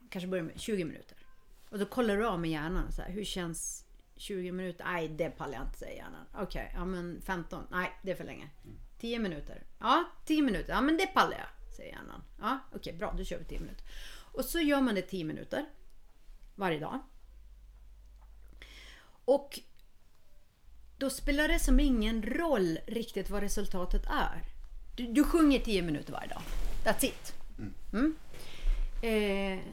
kanske börja med 20 minuter. Och då kollar du av med hjärnan. Så här, hur känns 20 minuter? Nej, det pallar jag inte, säger hjärnan. Okej, ja men 15? Nej, det är för länge. 10 minuter? Ja, 10 minuter. Ja, men det pallar jag, säger hjärnan. Ja, okej, bra, då kör vi 10 minuter. Och så gör man det 10 minuter varje dag. Och då spelar det som ingen roll riktigt vad resultatet är. Du, du sjunger 10 minuter varje dag. That's it. Mm. Eh,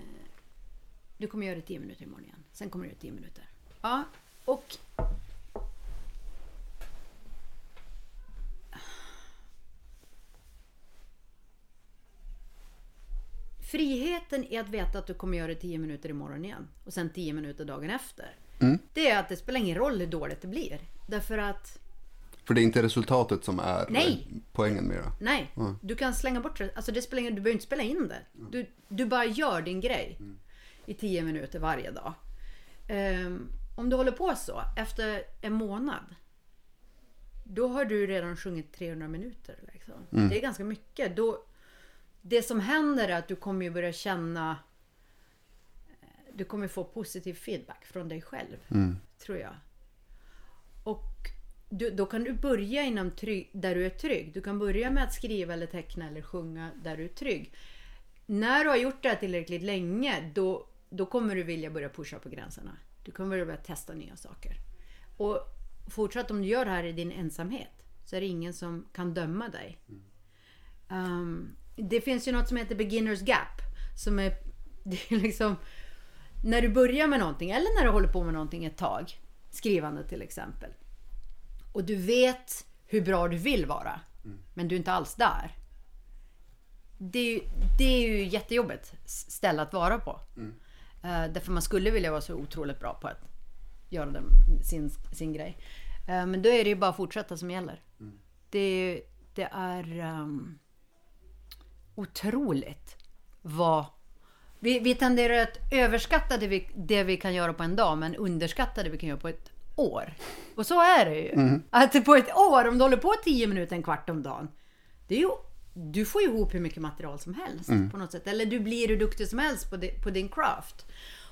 du kommer göra det 10 minuter imorgon igen. Sen kommer du göra 10 minuter. Ja, och... Friheten är att veta att du kommer göra det 10 minuter imorgon igen. Och sen 10 minuter dagen efter. Det är att det spelar ingen roll hur dåligt det blir. Därför att För det är inte resultatet som är Nej. poängen med det. Nej, du kan slänga bort det. Alltså det spelar ingen, du behöver inte spela in det. Du, du bara gör din grej i 10 minuter varje dag. Ehm, om du håller på så efter en månad. Då har du redan sjungit 300 minuter. Liksom. Det är ganska mycket. Då, det som händer är att du kommer ju börja känna eh, du kommer få positiv feedback från dig själv. Tror jag. Och du, då kan du börja inom trygg, där du är trygg. Du kan börja med att skriva eller teckna eller sjunga där du är trygg. När du har gjort det här tillräckligt länge då, då kommer du vilja börja pusha på gränserna. Du kommer börja testa nya saker. Och fortsatt om du gör det här i din ensamhet så är det ingen som kan döma dig. Um, det finns ju något som heter beginners gap. Som är, det är liksom när du börjar med någonting eller när du håller på med någonting ett tag. Skrivande till exempel. Och du vet hur bra du vill vara. Men du är inte alls där. Det är, ju, det är ju jättejobbigt ställe att vara på. Eh, därför man skulle vilja vara så otroligt bra på att göra den, sin, sin grej. Eh, men då är det ju bara att fortsätta som gäller. Det, det är ehm, otroligt vad... Vi, vi tenderar att överskatta det vi, det vi kan göra på en dag men underskatta det vi kan göra på ett år. Och så är det ju. Att på ett år, om du håller på 10 minuter, en kvart om dagen. Det är ju, du får ihop hur mycket material som helst på något sätt. Eller du blir hur duktig som helst på, di, på din craft.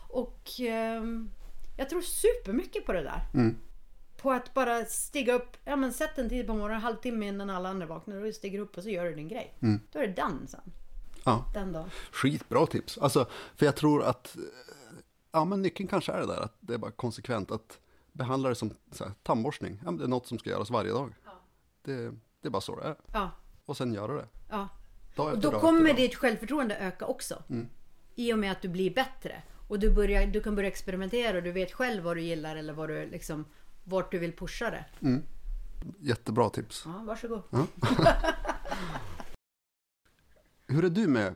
Och ehm, jag tror supermycket på det där. På att bara stiga upp, ja men sätt en tid på morgonen, en halvtimme innan alla andra vaknar och du stiger upp och så gör du din grej. Då är det done sen. Ja. Den dagen. Skitbra tips. Alltså, för jag tror att eh, ja, men nyckeln kanske är det där, att det är bara konsekvent att behandla det som så här, tandborstning. Ja, det är något som ska göras varje dag. Det, det är bara så det är. Ja, Och sen göra det. ja. Dag Och då dag kommer dag. ditt självförtroende öka också. I och med att du blir bättre. Och du, börjar, du kan börja experimentera och du vet själv vad du gillar eller vad du liksom, vart du vill pusha det. Jättebra tips. Ja, varsågod. Hur är du med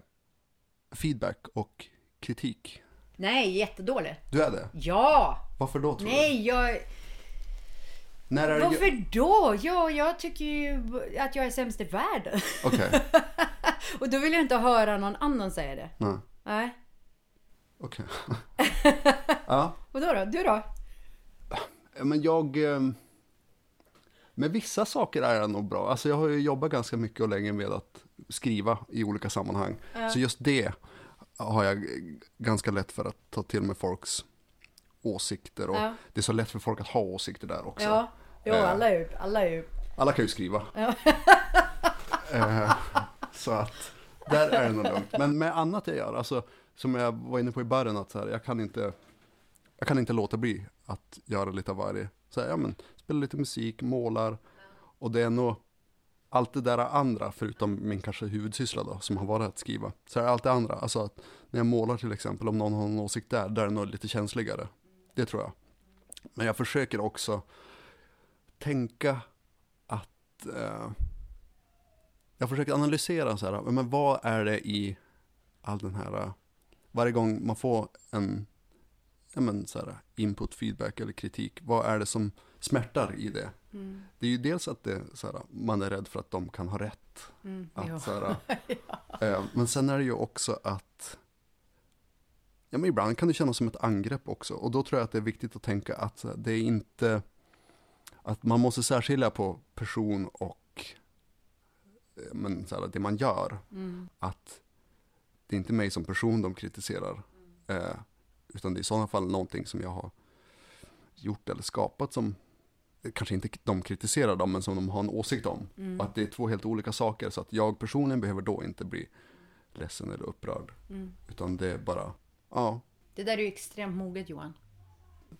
feedback och kritik? Nej, jättedålig. Du är det? Ja! Varför då tror Nej, jag... du? När är det... Varför då? Ja, jag tycker ju att jag är sämst i världen. Okej, Och då vill jag inte höra någon annan säga det. nej, Nej. okej. ja, Och då då? Du då? Ja, Men jag... eh, Med vissa saker är jag nog bra. Alltså jag har ju jobbat ganska mycket och länge med att skriva i olika sammanhang. Så just det har jag ganska lätt för att ta till mig folks åsikter. Och Ja. det är så lätt för folk att ha åsikter där också. Ja, jo, Eh. alla är ju... Alla är ju Alla kan ju skriva. Eh, så att där är det nog lugnt. Men med annat jag gör, alltså som jag var inne på i början, att så här, jag kan inte jag kan inte låta bli att göra lite av varje. Så här, ja, men, spela lite musik, målar och det är nog allt det där andra, förutom min kanske huvudsyssla då, som har varit att skriva. Så är det allt det andra, alltså att när jag målar till exempel, om någon har en åsikt där, där är det nog lite känsligare. Det tror jag. Men jag försöker också tänka att eh, jag försöker analysera så här, men vad är det i all den här, eh, varje gång man får en ja, men, så här, input, feedback eller kritik, vad är det som smärtar i det? Det är ju dels att det, så här, man är rädd för att de kan ha rätt. att, ja. så här, eh, men sen är det ju också att Ja, men ibland kan det kännas som ett angrepp också. Och då tror jag att det är viktigt att tänka att det är inte att man måste särskilja på person och eh, men, så här, det man gör. Att det är inte mig som person de kritiserar. Eh, utan det är i sådana fall någonting som jag har gjort eller skapat som kanske inte de kritiserar dem, men som de har en åsikt om. Och att det är två helt olika saker. Så att jag personligen behöver då inte bli ledsen eller upprörd. Utan det är bara, ja, Det där är ju extremt moget Johan.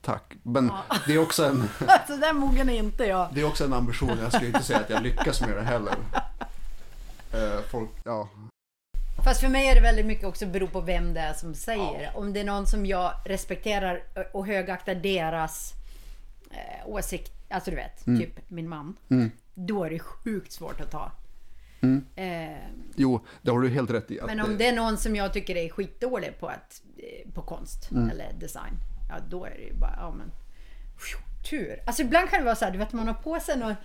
tack. Men det är också en... Så där mogen är inte jag. Det är också en ambition, jag skulle inte säga att jag lyckas med det heller. Eh, folk, ja, Fast för mig är det väldigt mycket också bero på vem det är som säger. Om det är någon som jag respekterar och högaktar deras eh, åsikt, alltså du vet, Mm. typ min man. Då är det sjukt svårt att ta. Eh, jo, det har du helt rätt i. Men om det är någon som jag tycker är skitdålig på, att, eh, på konst Mm. eller design. Ja, då är det ju bara, ja men. Tur. Alltså ibland kan det vara så här, du vet man har på sig något.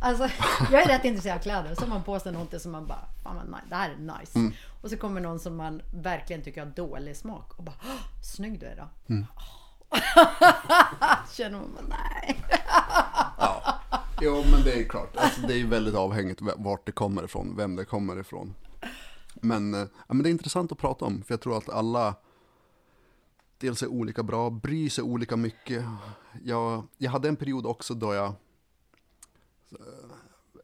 Alltså, jag är rätt intresserad av kläder. Så har man på sig något som man bara, fan det här är nice. Mm. Och så kommer någon som man verkligen tycker har dålig smak och bara, "Åh, snygg du är då. Mm. Känner man bara, nej. Jo, men det är klart. Alltså, det är väldigt avhängigt vart det kommer ifrån, vem det kommer ifrån. Men, eh, ja, men det är intressant att prata om, för jag tror att alla dels är olika bra, bryr sig olika mycket. Jag, jag hade en period också då jag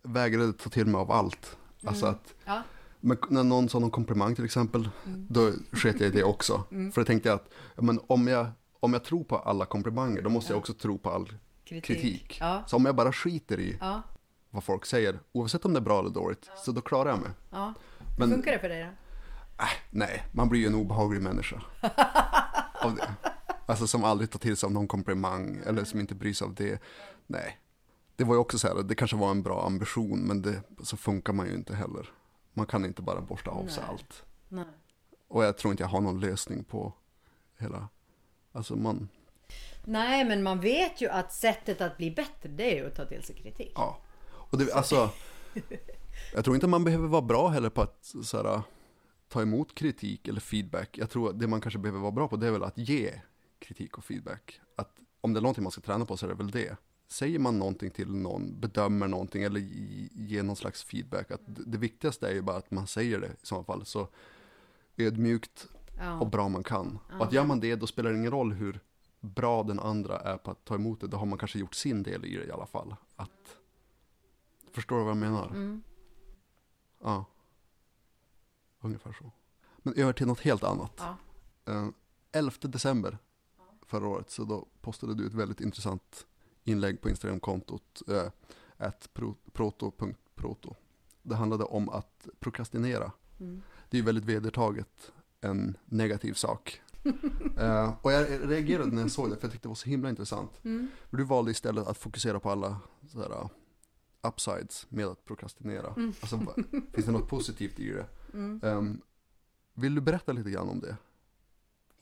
vägrade ta till mig av allt. Alltså att Ja. men när någon sa någon komplimang till exempel, då sket jag i det också. För då tänkte jag att ja, men om, jag, om jag tror på alla komplimanger, då måste jag också tro på all Kritik. kritik. Ja. Så om jag bara skiter i Ja, vad folk säger, oavsett om det är bra eller dåligt, så då klarar jag mig. ja. Hur Men- funkar det för dig då? Nej, man blir ju en obehaglig människa. av det. Alltså som aldrig tar till sig av någon komplimang, eller som inte bryr sig av det. Nej. Det var ju också så här, det kanske var en bra ambition, men det, så funkar man ju inte heller. Man kan inte bara borsta av sig allt. Nej. Och jag tror inte jag har någon lösning på hela, alltså man, Nej, men man vet ju att sättet att bli bättre, det är ju att ta till sig kritik. Ja, och det, alltså, jag tror inte man behöver vara bra heller på att så här, ta emot kritik eller feedback. Jag tror att det man kanske behöver vara bra på det är väl att ge kritik och feedback. Att om det är någonting man ska träna på så är det väl det. Säger man någonting till någon, bedömer någonting eller ge- ger någon slags feedback. Att det viktigaste är ju bara att man säger det i så fall. Så ödmjukt Ja. och bra man kan. Och att gör man det, då spelar det ingen roll hur bra den andra är på att ta emot det. Då har man kanske gjort sin del i det i alla fall. Att, förstår du vad jag menar? Mm. Ja. Ungefär så. Men över till något helt annat. Ja. Eh, 11 december förra året så då postade du ett väldigt intressant inlägg på Instagramkontot eh, proto.proto. Det handlade om att prokrastinera. Mm. Det är ju väldigt vedertaget en negativ sak. Eh, och jag reagerade när jag såg det för jag tyckte det var så himla intressant. Mm. Du valde istället att fokusera på alla så här, uh, upsides med att prokrastinera. Alltså, va- finns det något positivt i det? Ehm, vill du berätta lite grann om det?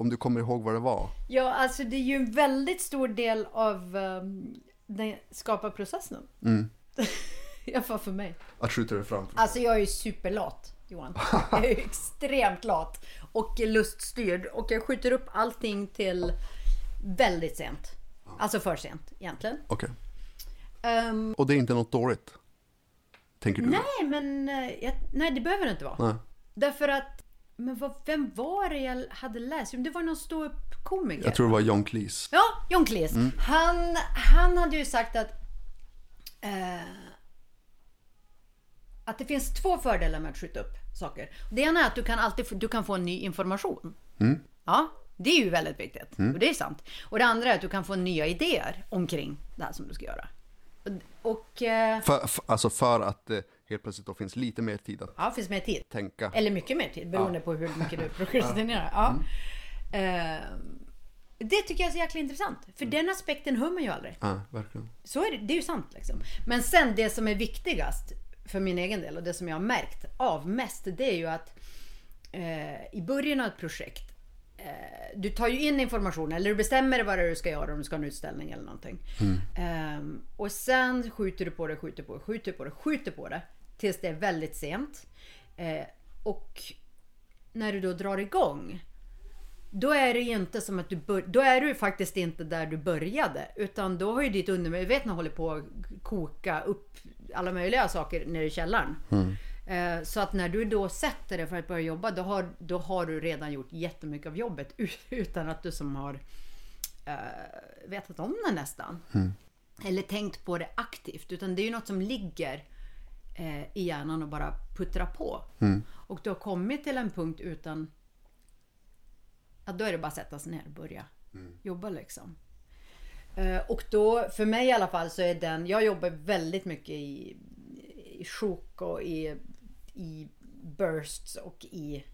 Om du kommer ihåg vad det var? Ja, alltså det är ju en väldigt stor del av um, den skaparprocessen. Mm. I alla fall för mig. Att skjuta det framför Alltså jag är ju superlat, Johan. Jag är extremt lat. Och luststyrd. Och jag skjuter upp allting till väldigt sent. Alltså för sent egentligen. Okej. Ehm, Och det är inte något dåligt? Tänker du? nej, men eh, jag, nej, det behöver det inte vara. Nej. Därför att, men vad, vem var det jag hade läst? Det var någon ståuppkomiker. Jag tror det var John Cleese. Ja, John Cleese. Mm. Han, han hade ju sagt att eh, att det finns två fördelar med att skjuta upp saker. Det ena är att du kan alltid få, du kan få ny information. Mm. Ja, det är ju väldigt viktigt. Och det är sant. Och det andra är att du kan få nya idéer omkring det här som du ska göra. Och, och eh, För, för, alltså för att det helt plötsligt då finns lite mer tid att ja, finns mer tid. tänka. Eller mycket mer tid beroende på hur mycket du prokrastinerar. Ja. Eh, det tycker jag är så jäkla intressant. För den aspekten hör man ju aldrig. Ja, verkligen. Så är det, det är ju sant liksom. Men sen det som är viktigast för min egen del och det som jag har märkt av mest det är ju att eh, i början av ett projekt eh, du tar ju in information eller du bestämmer vad det är du ska göra om du ska ha en utställning eller någonting. Ehm, och sen skjuter du på det, skjuter på det, skjuter på det, skjuter på det tills det är väldigt sent. Eh, och när du då drar igång då är det ju inte som att du bör, då är du faktiskt inte där du började utan då har ju ditt undermedvetna hållit på att koka upp alla möjliga saker nere i källaren. Eh, Så att när du då sätter dig för att börja jobba då har, då har du redan gjort jättemycket av jobbet utan att du som har eh, vetat om det nästan. Eller tänkt på det aktivt utan det är ju något som ligger eh, i hjärnan och bara puttrar på. Och du har kommit till en punkt utan Ja, då är det bara att sätta sig ner och börja jobba liksom. Eh, Och då, för mig i alla fall, så är den... Jag jobbar väldigt mycket i, i sjok och i, i bursts och i...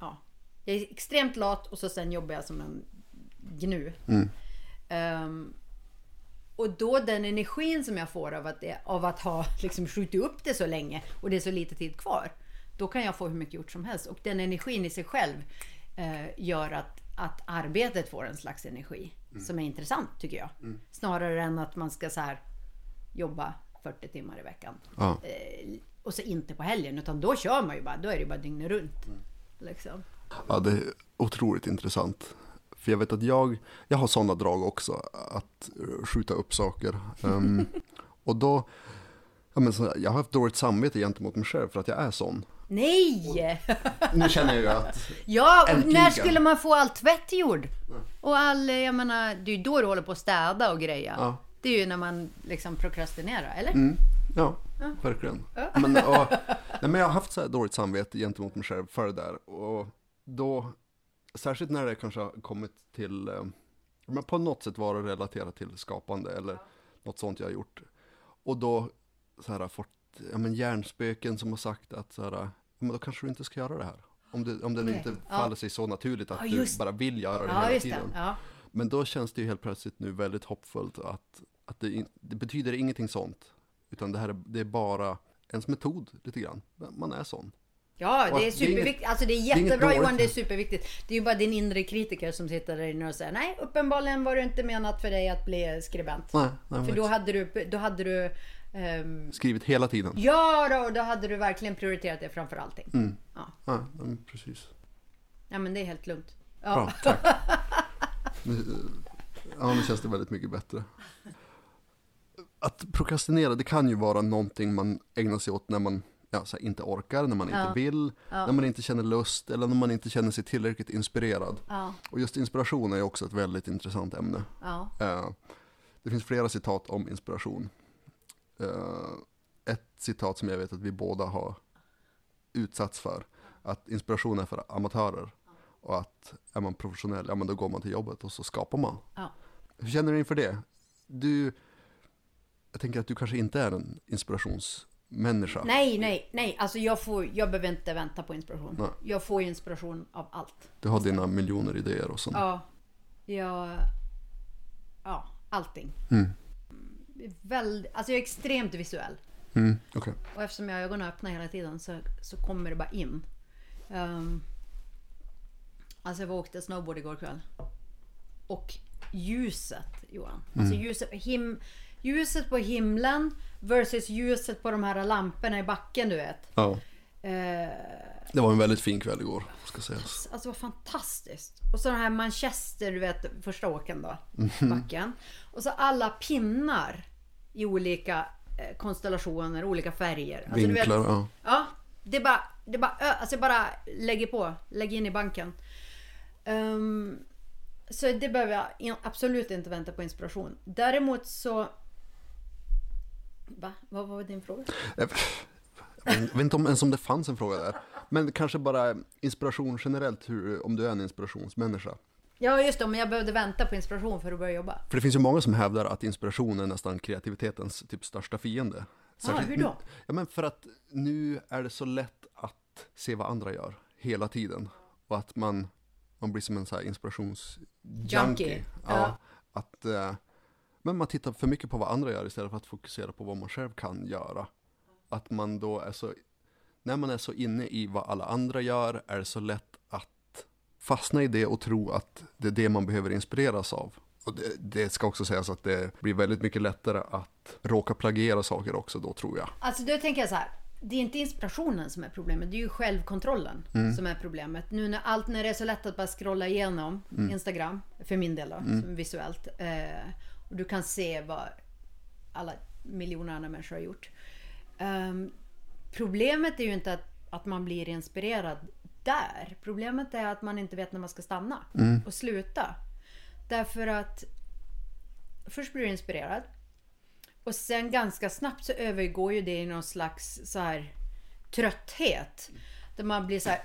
Ja, jag är extremt lat och så sen jobbar jag som en gnu. Ehm, och då den energin som jag får av att, det, av att ha liksom skjutit upp det så länge och det är så lite tid kvar. Då kan jag få hur mycket gjort som helst. Och den energin i sig själv eh, gör att, att arbetet får en slags energi som är intressant tycker jag. Snarare än att man ska så här jobba 40 timmar i veckan. Ja. Eh, och så inte på helgen utan då kör man ju bara. Då är det ju bara dygnet runt. Liksom. Ja, det är otroligt intressant. För jag vet att jag, jag har sådana drag också, att skjuta upp saker. Ehm, och då, ja, men så, jag har haft dåligt samvete gentemot mig själv för att jag är sån. Nej! Nu känner jag ju att, Ja, och Äntligen. när skulle man få all tvätt gjord? Och all, jag menar, det är ju då du håller på att städa och greja. Ja. Det är ju när man liksom prokrastinerar, eller? ja, verkligen. Men, och, nej, men jag har haft så här dåligt samvete gentemot mig själv för det där. Och då, särskilt när det kanske har kommit till, eh, men på något sätt vara relaterat till skapande eller något sånt jag har gjort. Och då så här, fått ja, men hjärnspöken som har sagt att så här, ja, men då kanske du inte ska göra det här. Om det, om det Okej, inte ja. faller sig så naturligt att Ja, du bara vill göra det Ja, hela det. tiden. Ja. Men då känns det ju helt plötsligt nu väldigt hoppfullt att, att det, in, det betyder ingenting sånt. Utan det här är, det är bara ens metod lite grann. Man är sån. Ja, Och det är superviktigt. Alltså det är jättebra. Johan, det är superviktigt. Det är ju bara din inre kritiker som sitter där inne och säger nej, uppenbarligen var det inte menat för dig att bli skribent. Nej, nej, För då hade du, då hade du ehm, Skrivit hela tiden. Ja, då, då hade du verkligen prioriterat det framför allting. Mm. Ja. Ja, precis. ja, men det är helt lugnt. Ja. Bra, tack. Ja, nu känns det väldigt mycket bättre. Att prokrastinera, det kan ju vara någonting man ägnar sig åt när man ja, så här, inte orkar, när man inte vill, när man inte känner lust eller när man inte känner sig tillräckligt inspirerad. Och just inspiration är också ett väldigt intressant ämne. Eh, det finns flera citat om inspiration. Eh, ett citat som jag vet att vi båda har utsatts för. Att inspiration är för amatörer. Och att är man professionell, ja men då går man till jobbet och så skapar man. Ja. Hur känner du inför det? Du, jag tänker att du kanske inte är en inspirationsmänniska. Nej, nej, nej. Alltså jag, får, jag behöver inte vänta på inspiration. Nej. Jag får inspiration av allt. Du har dina miljoner idéer och sånt. Ja. Jag... Ja, allting. Mm. Väld, alltså jag är extremt visuell. Mm, okej. Och eftersom jag har ögonen öppna hela tiden så, så kommer det bara in. Um, alltså jag var åkte snowboard igår kväll. Och ljuset Johan. Alltså ljuset, på him, ljuset på himlen versus ljuset på de här lamporna i backen du vet. Ja. Eh, Det var en väldigt fin kväll igår, ska sägas. Alltså det var fantastiskt. Och så den här Manchester, du vet första åken då. Mhm. Backen. Och så alla pinnar i olika eh, konstellationer, olika färger. Alltså, du Vinklar, vet, ja. Ja, det är bara, det bara, alltså bara lägger på, lägger in i banken. Ehm, så det behöver jag absolut inte vänta på inspiration. Däremot så... Va? Vad var din fråga? Jag vet jag vet inte om, ens om det fanns en fråga där. Men kanske bara inspiration generellt, hur, om du är en inspirationsmänniska. Ja just det, men jag behövde vänta på inspiration för att börja jobba. För det finns ju många som hävdar att inspiration är nästan kreativitetens typ största fiende. Särskilt hur då? Ja, men för att nu är det så lätt att se vad andra gör hela tiden. Och att man, man blir som en så här inspirationsjunkie. Junkie, Ja, ja. Att, eh, men man tittar för mycket på vad andra gör istället för att fokusera på vad man själv kan göra. Att man då är så, när man är så inne i vad alla andra gör är det så lätt att fastna i det och tro att det är det man behöver inspireras av. Och det, det ska också sägas att det blir väldigt mycket lättare att råka plagiera saker också då tror jag. Alltså då tänker jag så här. Det är inte inspirationen som är problemet, det är ju självkontrollen som är problemet. Nu när allt, när det är så lätt att bara scrolla igenom Instagram, för min del då, som visuellt. Eh, och du kan se vad alla miljoner andra människor har gjort. Ehm, problemet är ju inte att, att man blir inspirerad där. Problemet är att man inte vet när man ska stanna och sluta. Därför att först blir du inspirerad. Och sen ganska snabbt så övergår ju det i någon slags så här trötthet. Där man blir så här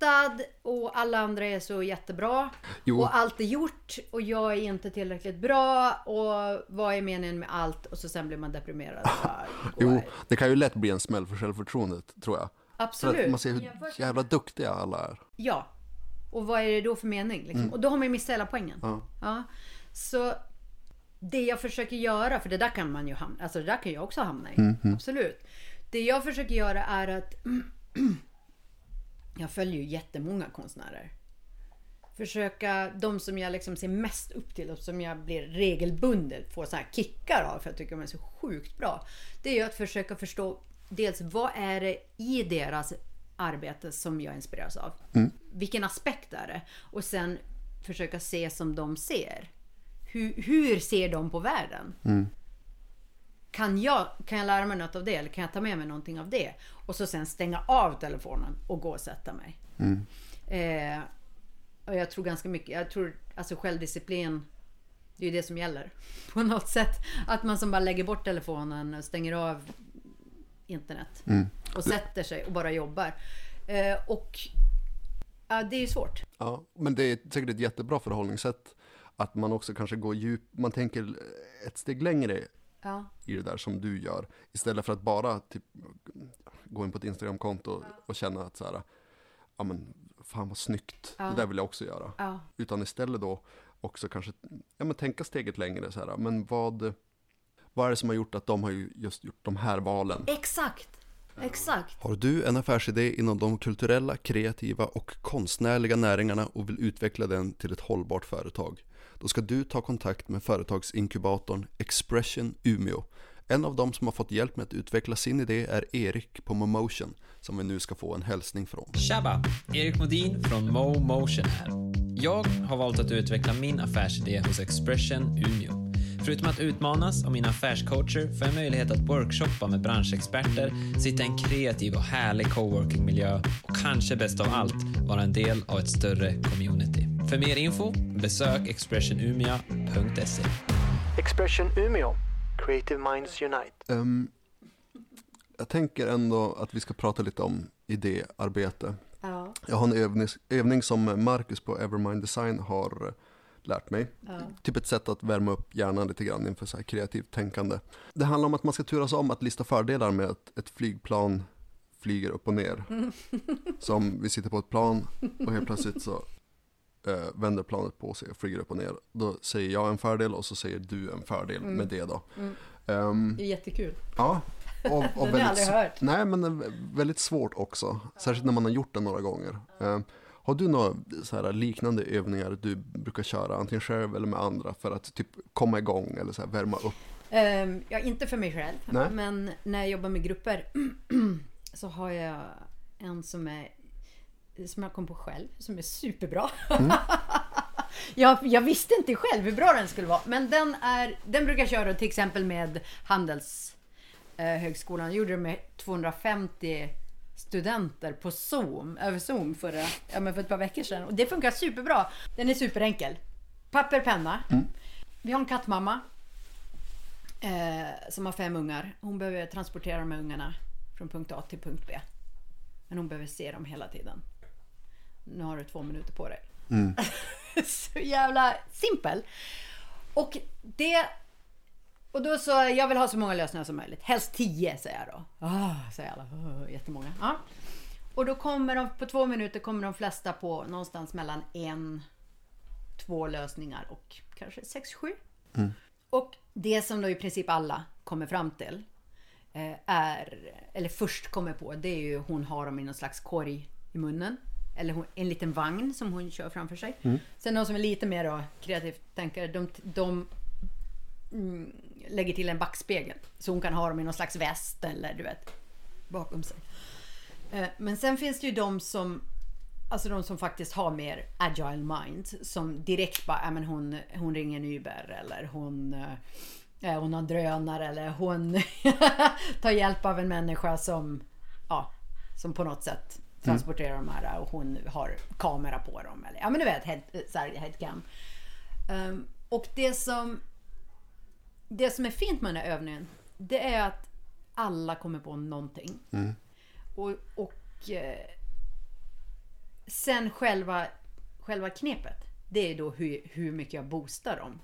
övermättad och alla andra är så jättebra. Jo. Och allt är gjort och jag är inte tillräckligt bra. Och vad är meningen med allt? Och så sen blir man deprimerad. bara Jo, det kan ju lätt bli en smäll för självförtroendet tror jag. För Absolut. att man ser hur jävla duktiga alla är. Ja. Och vad är det då för mening? Liksom? Och då har man ju missat hela poängen. Ja. Ja. Så det jag försöker göra, för det där kan man ju hamna alltså det där kan jag också hamna i. Absolut. Det jag försöker göra är att jag följer ju jättemånga konstnärer. Försöka, de som jag liksom ser mest upp till och som jag blir regelbundet får så här kickar av för jag tycker de är så sjukt bra. Det är ju att försöka förstå dels vad är det i deras arbete som jag inspireras av. Vilken aspekt är det? Och sen försöka se som de ser. Hur, hur ser de på världen? Kan jag, kan jag lära mig något av det eller kan jag ta med mig någonting av det? Och så sen stänga av telefonen och gå och sätta mig. Eh, och jag tror ganska mycket, jag tror alltså självdisciplin det är ju det som gäller på något sätt. Att man som bara lägger bort telefonen och stänger av internet. Och sätter sig och bara jobbar. Eh, och ja, det är ju svårt. Ja, men det är säkert ett jättebra förhållningssätt. Att man också kanske går djup, man tänker ett steg längre Ja. i det där som du gör. Istället för att bara typ, gå in på ett Instagramkonto och känna att så här, ja men fan vad snyggt, Ja. det där vill jag också göra. Ja. Utan istället då också kanske, ja men tänka steget längre så här, men vad, vad är det som har gjort att de har ju just gjort de här valen? Exakt. Exakt. Har du en affärsidé inom de kulturella, kreativa och konstnärliga näringarna och vill utveckla den till ett hållbart företag? Då ska du ta kontakt med företagsinkubatorn Expression Umeå. En av dem som har fått hjälp med att utveckla sin idé är Erik på Momotion som vi nu ska få en hälsning från. Tjaba! Erik Modin från Momotion här. Jag har valt att utveckla min affärsidé hos Expression Umeå. Förutom att utmanas av mina affärscoacher får jag möjlighet att workshoppa med branschexperter, sitta i en kreativ och härlig coworkingmiljö och kanske bäst av allt vara en del av ett större community. För mer info, besök expressionumia.se. Expression Umeå. Creative Minds Unite. Ehm, jag tänker ändå att vi ska prata lite om idéarbete. Ja. Jag har en övning, övning som Marcus på Evermind Design har eh, lärt mig. Ja. Typ ett sätt att värma upp hjärnan lite grann inför så här kreativt tänkande. Det handlar om att man ska turas om att lista fördelar med att ett flygplan flyger upp och ner. Som vi sitter på ett plan och helt plötsligt så eh, vänder planet på sig och flyger upp och ner. Då säger jag en fördel och så säger du en fördel med det då. Ehm, Det är jättekul. Ja, och, och väldigt, aldrig hört. Nej, men väldigt svårt också. Särskilt när man har gjort det några gånger. Eh, har du några liknande övningar du brukar köra, antingen själv eller med andra, för att typ komma igång eller så här värma upp? Ehm, ja, inte för mig själv. Nej. Men när jag jobbar med grupper så har jag en som är som jag kom på själv, som är superbra. Mm. jag, jag visste inte själv hur bra den skulle vara. Men den, är, den brukar jag köra till exempel med Handelshögskolan. Jag gjorde det med 250 studenter på Zoom, över Zoom förra, ja, men för ett par veckor sedan. Och det funkar superbra. Den är superenkel. Papper, penna. Vi har en kattmamma. Eh, som har fem ungar. Hon behöver transportera de här ungarna från punkt A till punkt B. Men hon behöver se dem hela tiden. Nu har du två minuter på dig. så jävla simpel. Och det... Och då så, jag vill ha så många lösningar som möjligt. Helst tio säger jag då. Ah, säger alla. Oh, jättemånga. Ja. Och då kommer de, på två minuter kommer de flesta på någonstans mellan en, två lösningar och kanske sex, sju. Och det som då i princip alla kommer fram till eh, är, eller först kommer på, det är ju hon har dem i någon slags korg i munnen. Eller hon, en liten vagn som hon kör framför sig. Sen de som är lite mer då, kreativt tänkare, de, de mm, lägger till en backspegel. Så hon kan ha dem i någon slags väst eller du vet, bakom sig. Eh, Men sen finns det ju de som Alltså de som faktiskt har mer agile mind. Som direkt bara, ja, men hon, hon ringer en Uber eller hon, eh, hon har en drönare eller hon tar hjälp av en människa som, ja, som på något sätt transporterar de här och hon har kamera på dem. Eller, ja men du vet, head, så här, headcam. Um, och det som, det som är fint med den här övningen, det är att alla kommer på någonting. Och, och eh, sen själva, själva knepet, det är då hur, hur mycket jag boostar dem.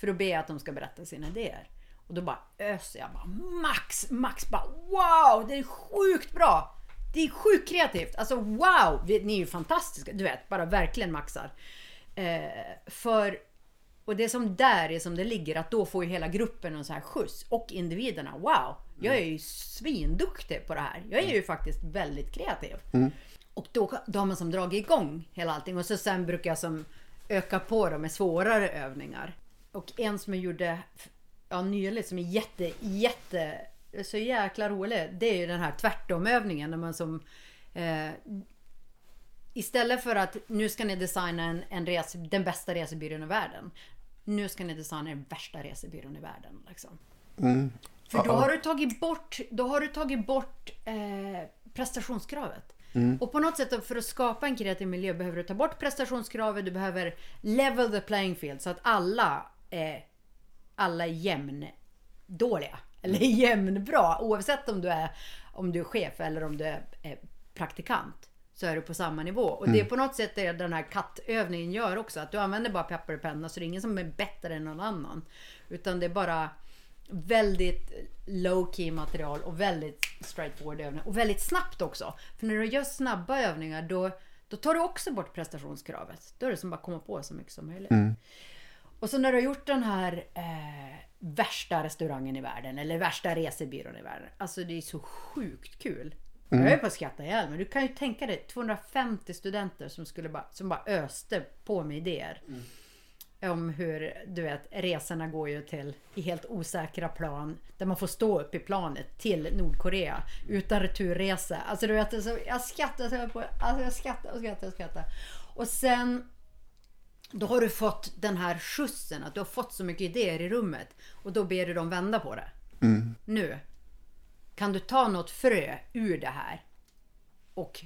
För då ber jag att de ska berätta sina idéer. Och då bara öser jag bara max, max bara wow, det är sjukt bra. Det är sjukt kreativt. Alltså wow, ni är ju fantastiska. Du vet, bara verkligen maxar. Eh, för, och det som där är som det ligger, att då får ju hela gruppen en så här skjuts. Och individerna, wow, jag är ju svinduktig på det här. Jag är ju faktiskt väldigt kreativ. Och då, då har man som dragit igång hela allting. Och så sen brukar jag som öka på dem med svårare övningar. Och en som jag gjorde ja, nyligt som är jätte, jätte, så jäkla rolig. Det är ju den här tvärtomövningen. När man som eh, Istället för att nu ska ni designa en, en rese, den bästa resebyrån i världen. Nu ska ni designa den värsta resebyrån i världen. Liksom. För då har du tagit bort, då har du tagit bort eh, prestationskravet. Och på något sätt för att skapa en kreativ miljö behöver du ta bort prestationskravet. Du behöver level the playing field så att alla är, alla är jämn dåliga. Eller jämnbra. Oavsett om du är, om du är chef eller om du är, praktikant. Så är du på samma nivå. Och det är på något sätt det den här kattövningen gör också. Att du använder bara papper och penna så det är ingen som är bättre än någon annan. Utan det är bara väldigt low key material och väldigt straightforward övningar. Och väldigt snabbt också. För när du gör snabba övningar då, då tar du också bort prestationskravet. Då är det som bara komma på så mycket som möjligt. Och så när du har gjort den här eh, värsta restaurangen i världen eller värsta resebyrån i världen. Alltså det är så sjukt kul. Jag är på att skratta ihjäl men du kan ju tänka dig 250 studenter som, skulle bara, som bara öste på med idéer. Om hur, du vet, resorna går ju till i helt osäkra plan. Där man får stå upp i planet till Nordkorea. Utan returresa. Alltså du vet, alltså, jag skrattar så jag på, alltså jag skrattar och skrattar och skrattar. Och sen då har du fått den här skjutsen, att du har fått så mycket idéer i rummet. Och då ber du dem vända på det. Nu. Kan du ta något frö ur det här? Och,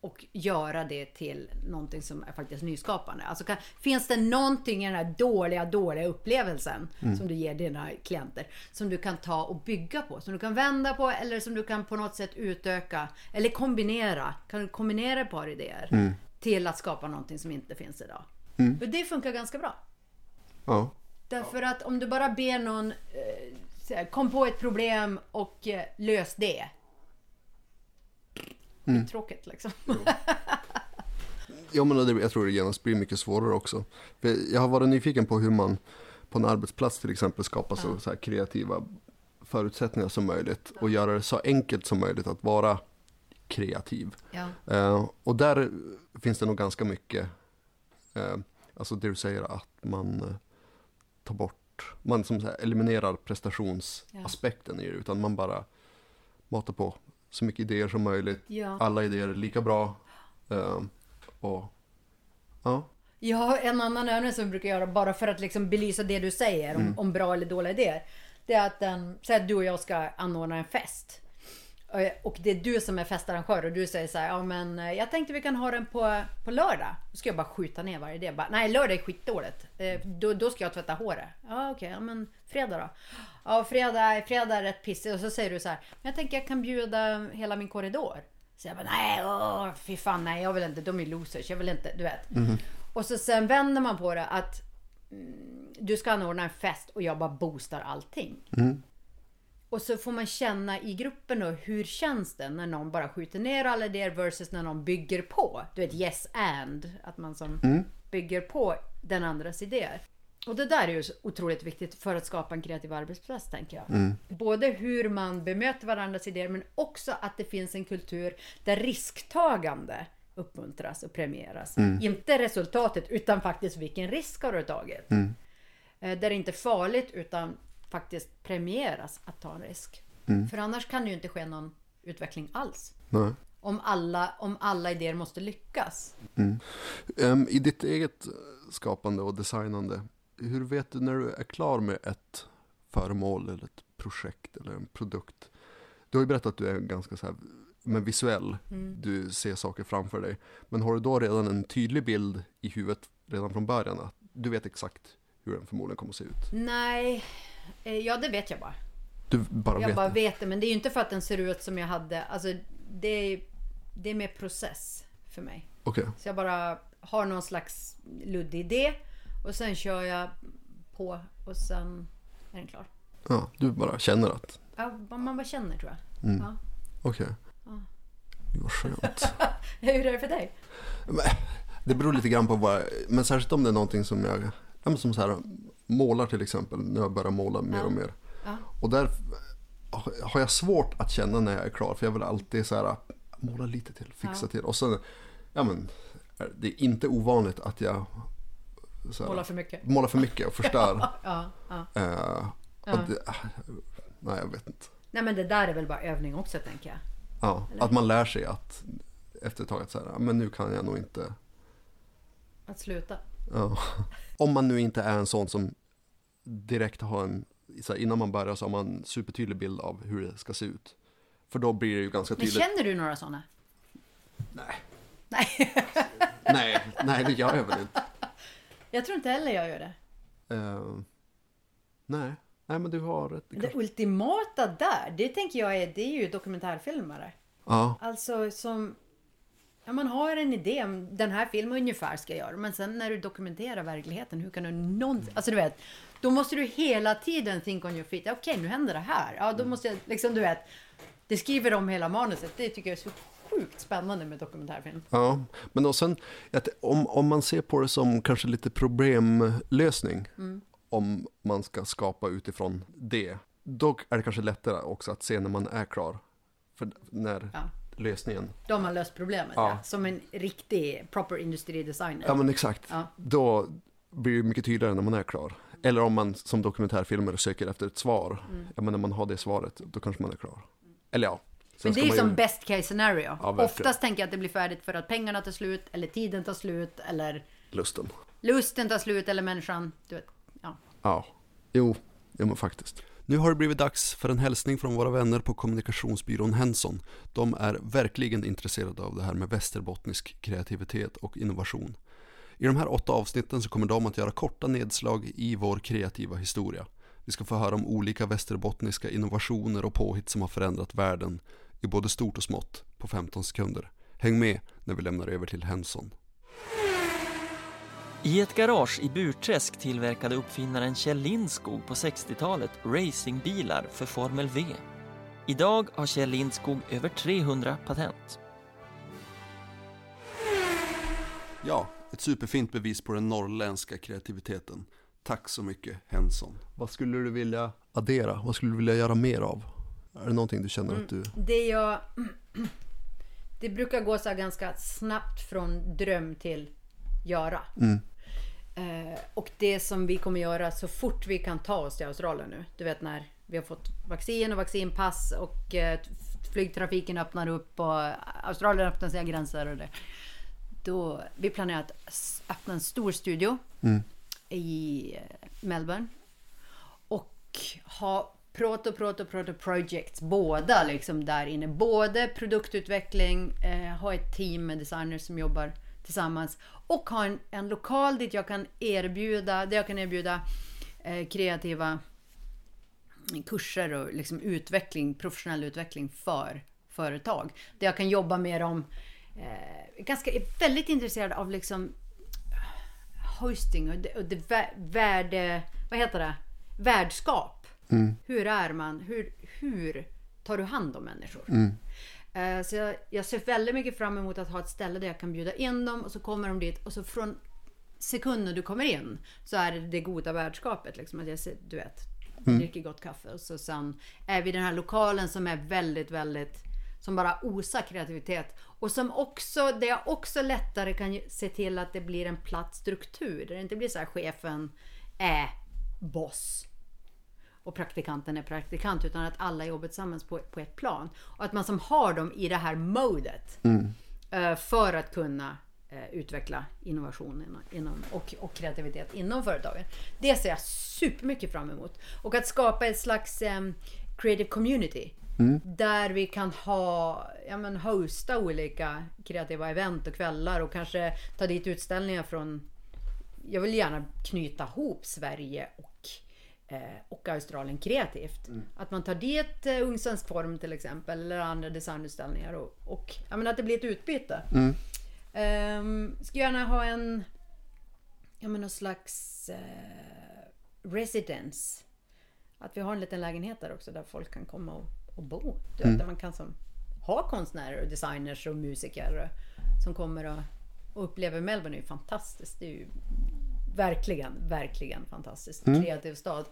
och göra det till någonting som är faktiskt nyskapande. Alltså kan, finns det någonting i den här dåliga, dåliga upplevelsen som du ger dina klienter som du kan ta och bygga på? Som du kan vända på eller som du kan på något sätt utöka eller kombinera. Kan du kombinera ett par idéer till att skapa någonting som inte finns idag? Och det funkar ganska bra. Ja. Därför att om du bara ber någon eh, så kom på ett problem och eh, lös det. Det är tråkigt liksom. Ja, men jag tror det genast blir mycket svårare också. För jag har varit nyfiken på hur man på en arbetsplats till exempel skapar så, så här kreativa förutsättningar som möjligt och göra det så enkelt som möjligt att vara kreativ. Ja. Eh, och där finns det nog ganska mycket, alltså det du säger att man eh, tar bort, man som här eliminerar prestationsaspekten i det, utan man bara matar på så mycket idéer som möjligt. Ja. Alla idéer är lika bra. Eh, och ja, Ja, en annan övning som vi brukar göra bara för att liksom belysa det du säger om, Mm. om bra eller dåliga idéer. Det är att den, säg att du och jag ska anordna en fest. Och det är du som är festarrangör och du säger så här, ja men eh, jag tänkte vi kan ha den på, på lördag. Då ska jag bara skjuta ner varje idé. Bara, Nej, lördag är skitdåligt. Eh, Då, då ska jag tvätta håret. Ja okej, ja men fredag då? Ja fredag, fredag är rätt pissig. Och så säger du så här, men jag tänker jag kan bjuda hela min korridor. Så jag bara, nej, åh, fy fan, nej, jag vill inte, de är losers, jag vill inte, du vet. Och så sen vänder man på det att mm, du ska anordna en fest och jag bara boostar allting. Och så får man känna i gruppen då, hur känns det när någon bara skjuter ner alla idéer versus när någon bygger på. Du vet yes and, att man som bygger på den andras idéer. Och det där är ju otroligt viktigt för att skapa en kreativ arbetsplats tänker jag. Både hur man bemöter varandras idéer men också att det finns en kultur där risktagande uppmuntras och premieras. Inte resultatet utan faktiskt vilken risk har du tagit. Eh, Där det inte är farligt utan faktiskt premieras att ta en risk. För annars kan det ju inte ske någon utveckling alls. nej. Om alla, om alla idéer måste lyckas. Ehm, I ditt eget skapande och designande, hur vet du när du är klar med ett föremål eller ett projekt eller en produkt? Du har ju berättat att du är ganska så här, men visuell, du ser saker framför dig. Men har du då redan en tydlig bild i huvudet redan från början? Att du vet exakt hur den förmodligen kommer att se ut? Nej, eh, ja det vet jag bara. Du bara Jag vet bara det? vet det, men det är ju inte för att den ser ut som jag hade. Alltså, det är, det är mer process för mig. Okej, Så jag bara har någon slags luddig idé och sen kör jag på och sen är den klar. ja, du bara känner att, Ja, man bara känner tror jag. Mm. Ja. okej. Gud vad skönt. Hur är det för dig? Det beror lite grann på vad, men särskilt om det är någonting som jag, ja, som så här, målar till exempel, när jag börjar måla mer och mer. Och där har jag svårt att känna när jag är klar, för jag vill alltid så här, måla lite till, fixa till. Och sen, ja men, det är inte ovanligt att jag så här, Målar för mycket. målar för mycket och förstör. Ja, ja. Eh, och det, nej, jag vet inte. Nej men det där är väl bara övning också tänker jag. Ja, Eller? att man lär sig att efter ett tag att så här, men nu kan jag nog inte Att sluta. Ja. Om man nu inte är en sån som direkt har en, så här, innan man börjar så har man en supertydlig bild av hur det ska se ut. För då blir det ju ganska Men tydligt. känner du några sådana? Nej. Nej. Nej, nej det gör jag väl inte. jag tror inte heller jag gör det. Eh, nej. nej, men du har rätt. Det ultimata där, det tänker jag är, det är ju dokumentärfilmare. Ja, Alltså som... Ja, man har en idé om den här filmen ungefär ska jag göra. Men sen när du dokumenterar verkligheten, hur kan du någonsin... Alltså du vet, då måste du hela tiden think on your feet. Okej, nu händer det här. Ja, då måste jag liksom, du vet. Det skriver om hela manuset. Det tycker jag är så sjukt spännande med dokumentärfilm. ja. Men och sen, att om, om man ser på det som kanske lite problemlösning. Mm. Om man ska skapa utifrån det. Då är det kanske lättare också att se när man är klar. För när Ja. Lösningen Då har man löst problemet. Ja. Ja. Som en riktig proper industridesigner. Ja men exakt. Ja. Då blir det mycket tydligare när man är klar. Eller om man som dokumentärfilmare söker efter ett svar. Ja men när man har det svaret, då kanske man är klar. Eller ja. sen Men det är man som ju- best case scenario. Ja. Oftast tänker jag att det blir färdigt för att pengarna tar slut, eller tiden tar slut, eller Lusten. lusten tar slut, eller människan. Du vet, ja. Ja. Jo, jo men faktiskt. Nu har det blivit dags för en hälsning från våra vänner på kommunikationsbyrån Henson. De är verkligen intresserade av det här med västerbottnisk kreativitet och innovation. I de här åtta avsnitten så kommer de att göra korta nedslag i vår kreativa historia. Vi ska få höra om olika västerbottniska innovationer och påhitt som har förändrat världen i både stort och smått på 15 sekunder. Häng med när vi lämnar över till Henson. I ett garage i Burträsk tillverkade uppfinnaren Kjell Lindskog på 60-talet racingbilar för Formel V. Idag har Kjell Lindskog över 300 patent. Ja, ett superfint bevis på den norrländska kreativiteten. Tack så mycket Henson. Vad skulle du vilja addera? Vad skulle du vilja göra mer av? Är det någonting du känner att du... Det jag... Det brukar gå så ganska snabbt från dröm till göra. Mm. Eh, och det som vi kommer göra så fort vi kan ta oss till Australien nu. Du vet när vi har fått vaccin och vaccinpass och eh, flygtrafiken öppnar upp och Australien öppnar sina gränser. Och det. Då, vi planerar att öppna en stor studio Mm. i eh, Melbourne. Och ha Proto, Proto, Proto Projects, båda liksom där inne. Både produktutveckling, eh, ha ett team med designers som jobbar tillsammans och ha en, en lokal dit jag kan erbjuda, där jag kan erbjuda eh, kreativa kurser och liksom utveckling, professionell utveckling för företag. Där jag kan jobba med dem. Eh, ganska, är väldigt intresserad av liksom hosting och det, och det vä- värde... Vad heter det? Värdskap. Mm. Hur är man? Hur, hur tar du hand om människor? Mm. Eh, Så jag, jag ser väldigt mycket fram emot att ha ett ställe där jag kan bjuda in dem och så kommer de dit och så från sekunden du kommer in så är det det goda värdskapet. Liksom, att jag du vet, Mm. dricker gott kaffe och så sen är vi i den här lokalen som är väldigt, väldigt som bara osar kreativitet och som också, där jag också lättare kan se till att det blir en platt struktur. Där det inte blir så här chefen är boss och praktikanten är praktikant utan att alla jobbar tillsammans på, på ett plan. Och att man som har dem i det här modet Mm. eh, för att kunna eh, utveckla innovation inom, och, och kreativitet inom företagen. Det ser jag supermycket fram emot. Och att skapa ett slags em, creative community. Mm. Där vi kan ha, ja men hosta olika kreativa event och kvällar och kanske ta dit utställningar från jag vill gärna knyta ihop Sverige och, och Australien kreativt. Att man tar dit eh, Ung Svensk Form till exempel eller andra designutställningar och, och ja, men att det blir ett utbyte. Mm. Um, ska gärna ha en ja, men någon slags eh, residence. Att vi har en liten lägenhet där också där folk kan komma och, och bo. Du Mm. Där man kan som, ha konstnärer och designers och musiker och, som kommer och, och upplever Melbourne är ju fantastiskt. Det är ju verkligen, verkligen fantastiskt. Mm. Kreativ stad.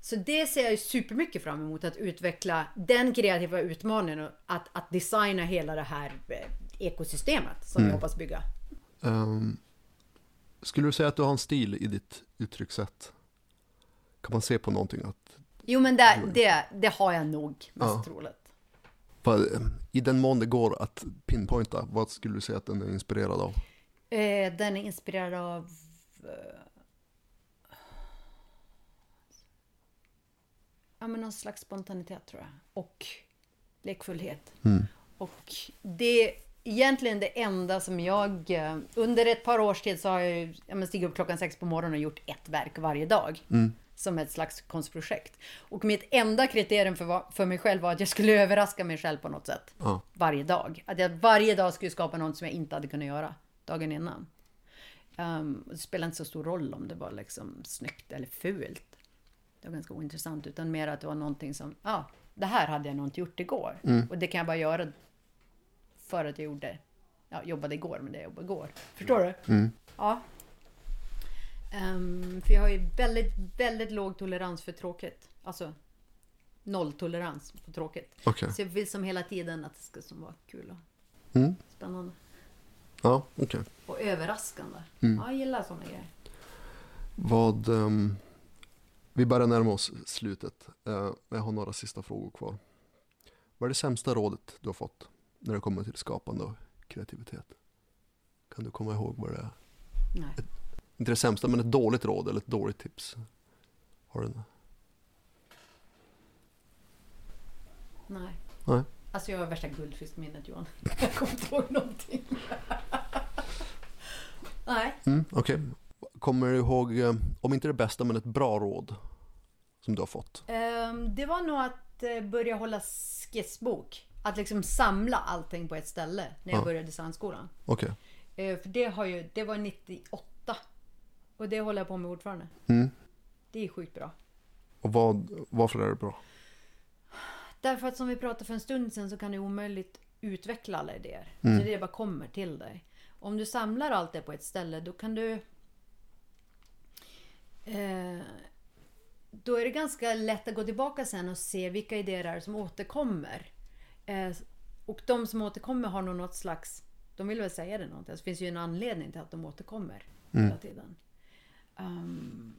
Så det ser jag ju supermycket fram emot att utveckla den kreativa utmaningen och att, att designa hela det här eh, ekosystemet som Mm. vi hoppas bygga. Ehm, skulle du säga att du har en stil i ditt uttryckssätt? Kan man se på någonting att Jo men det, det, det har jag nog mest Ja. troligt. ehm, i den mån det går att pinpointa, vad skulle du säga att den är inspirerad av? Eh, den är inspirerad av eh, ja, men någon slags spontanitet tror jag. Och lekfullhet. Mm. Och det är egentligen det enda som jag... eh, Under ett par års tid så har jag ju ja, men stigit upp klockan sex på morgonen och gjort ett verk varje dag. Mm. Som ett slags konstprojekt. Och mitt enda kriterium för, för mig själv var att jag skulle överraska mig själv på något sätt. Ja. Varje dag. Att jag varje dag skulle skapa något som jag inte hade kunnat göra dagen innan. Um, det spelar inte så stor roll om det var liksom snyggt eller fult. Det var ganska ointressant. Utan mer att det var någonting som, ja, det här hade jag nog inte gjort igår. Mm. Och det kan jag bara göra för att jag gjorde, ja, jobbade igår med det jag jobbade igår. Förstår du? Mm. Ja. Ehm, för jag har ju väldigt, väldigt låg tolerans för tråkigt. Alltså nolltolerans på tråkigt. Okej. Så jag vill som hela tiden att det ska som vara kul och Mm. spännande. Ja, okej. Och överraskande. Mm. Ja, jag gillar sådana grejer. Vad, ehm, vi börjar närma oss slutet. Eh, jag har några sista frågor kvar. Vad är det sämsta rådet du har fått när det kommer till skapande och kreativitet? Kan du komma ihåg vad det är? Nej. Inte det sämsta, men ett dåligt råd eller ett dåligt tips. Har du en? Nej. Nej. Alltså jag har värsta guldfiskminnet Johan. Jag kommer inte ihåg någonting. Nej. Mm, Okej. Kommer du ihåg, eh, om inte det bästa, men ett bra råd som du har fått? Ehm, det var nog att eh, börja hålla skissbok. Att liksom samla allting på ett ställe när jag Ja. började designskolan. Okej. Eh, för det, har ju, det var 98. Och det håller jag på med fortfarande. Mm. Det är sjukt bra. Och vad, varför är det bra? Därför att som vi pratade för en stund sedan så kan du omöjligt utveckla alla idéer. Mm. Så det bara kommer till dig. Om du samlar allt det på ett ställe då kan du... Eh, då är det ganska lätt att gå tillbaka sen och se vilka idéer är som återkommer. Eh, och de som återkommer har nog något slags... De vill väl säga det någonting. Det finns ju en anledning till att de återkommer Mm. hela tiden. Um,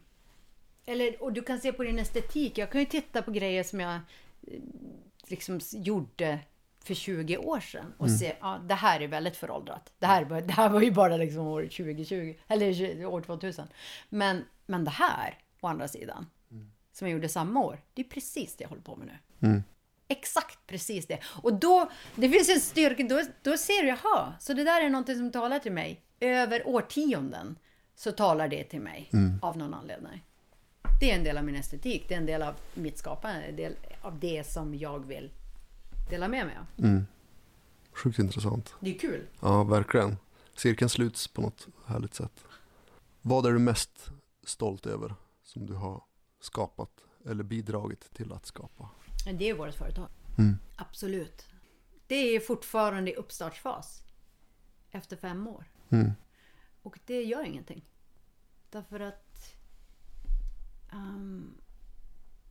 eller, och du kan se på din estetik. Jag kan ju titta på grejer som jag eh, liksom gjorde för 20 år sedan och Mm. se, ja, det här är väldigt föråldrat. Det här, var- det här var ju bara liksom år 2020, eller 20 år 2000. Men, men det här, å andra sidan, som jag gjorde samma år, det är precis det jag håller på med nu. Mm. Exakt precis det. Och då, det finns en styrka, då, då ser du, jaha, så det där är någonting som talar till mig. Över årtionden så talar det till mig Mm. av någon anledning. Det är en del av min estetik, det är en del av mitt skapande, en del av det som jag vill dela med mig av. Mm. Sjukt intressant. Det är kul. Ja, verkligen. Cirkeln sluts på något härligt sätt. Vad är du mest stolt över som du har skapat eller bidragit till att skapa? Det är vårt företag. Mm. Absolut. Det är fortfarande i uppstartsfas. Efter fem år. Mm. Och det gör ingenting. Därför att ehm,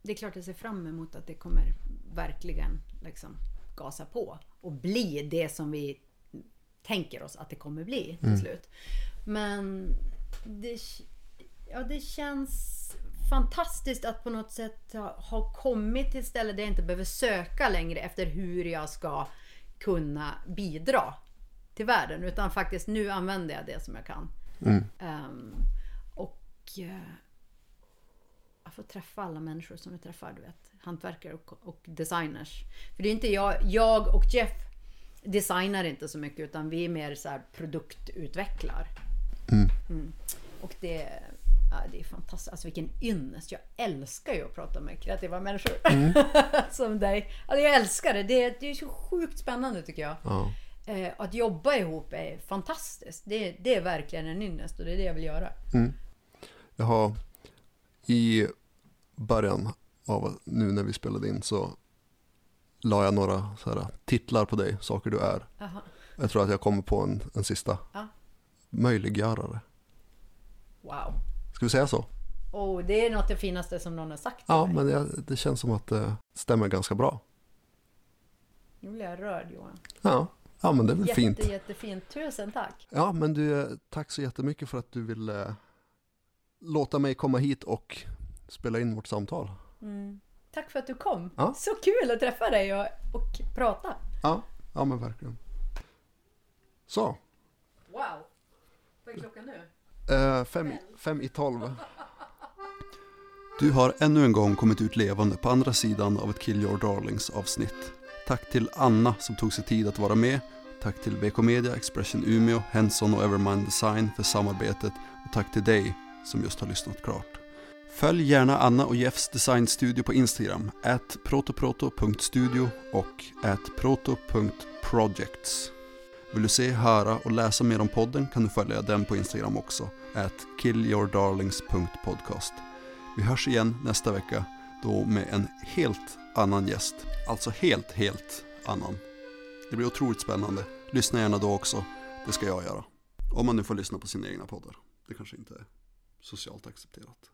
det är klart jag ser fram emot att det kommer verkligen liksom gasa på och bli det som vi tänker oss att det kommer bli till Mm. slut. Men det, ja, det känns fantastiskt att på något sätt ha, ha kommit till ett ställe där jag inte behöver söka längre efter hur jag ska kunna bidra till världen. Utan faktiskt nu använder jag det som jag kan. Mm. Ehm, och eh, får träffa alla människor som jag träffar, du vet. Hantverkare och, och designers. För det är inte jag, jag och Jeff designar inte så mycket utan vi är mer så här produktutvecklar. Mm. Mm. Och det, ja, det är fantastiskt. Alltså vilken ynnest. Jag älskar ju att prata med kreativa människor. Mm. som dig. Alltså jag älskar det. det. Det är så sjukt spännande tycker jag. Ja. Eh, att jobba ihop är fantastiskt. Det, det är verkligen en ynnest och det är det jag vill göra. Mm. Jag har i början av nu när vi spelade in så la jag några så här, titlar på dig, saker du är. Aha. Jag tror att jag kommer på en, en sista. Ja. Möjliggörare. Wow. Ska vi säga så? Och det är något det finaste som någon har sagt Ja, mig. men det, det känns som att det stämmer ganska bra. Nu blir jag rörd Johan. Ja, ja men det är väl Jätte, fint. Jättefint. Tusen tack. Ja, men du, tack så jättemycket för att du ville låta mig komma hit och spela in vårt samtal. Mm. Tack för att du kom. Ja. Så kul att träffa dig och, och prata. Ja, ja men verkligen. Så, Wow. Vad är klockan nu? eh, fem, fem i tolv. Du har ännu en gång kommit ut levande på andra sidan av ett Kill Your Darlings avsnitt. Tack till Anna som tog sig tid att vara med. Tack till BK Media, Expression Umeå, Henson och Evermind Design för samarbetet. Och tack till dig som just har lyssnat klart. Följ gärna Anna och Jeffs designstudio på Instagram, at protoproto.studio och at proto.projects. Vill du se, höra och läsa mer om podden kan du följa den på Instagram också, at killyourdarlings.podcast. Vi hörs igen nästa vecka, då med en helt annan gäst. Alltså helt, helt annan. Det blir otroligt spännande. Lyssna gärna då också, det ska jag göra. Om man nu får lyssna på sina egna poddar. Det kanske inte är socialt accepterat.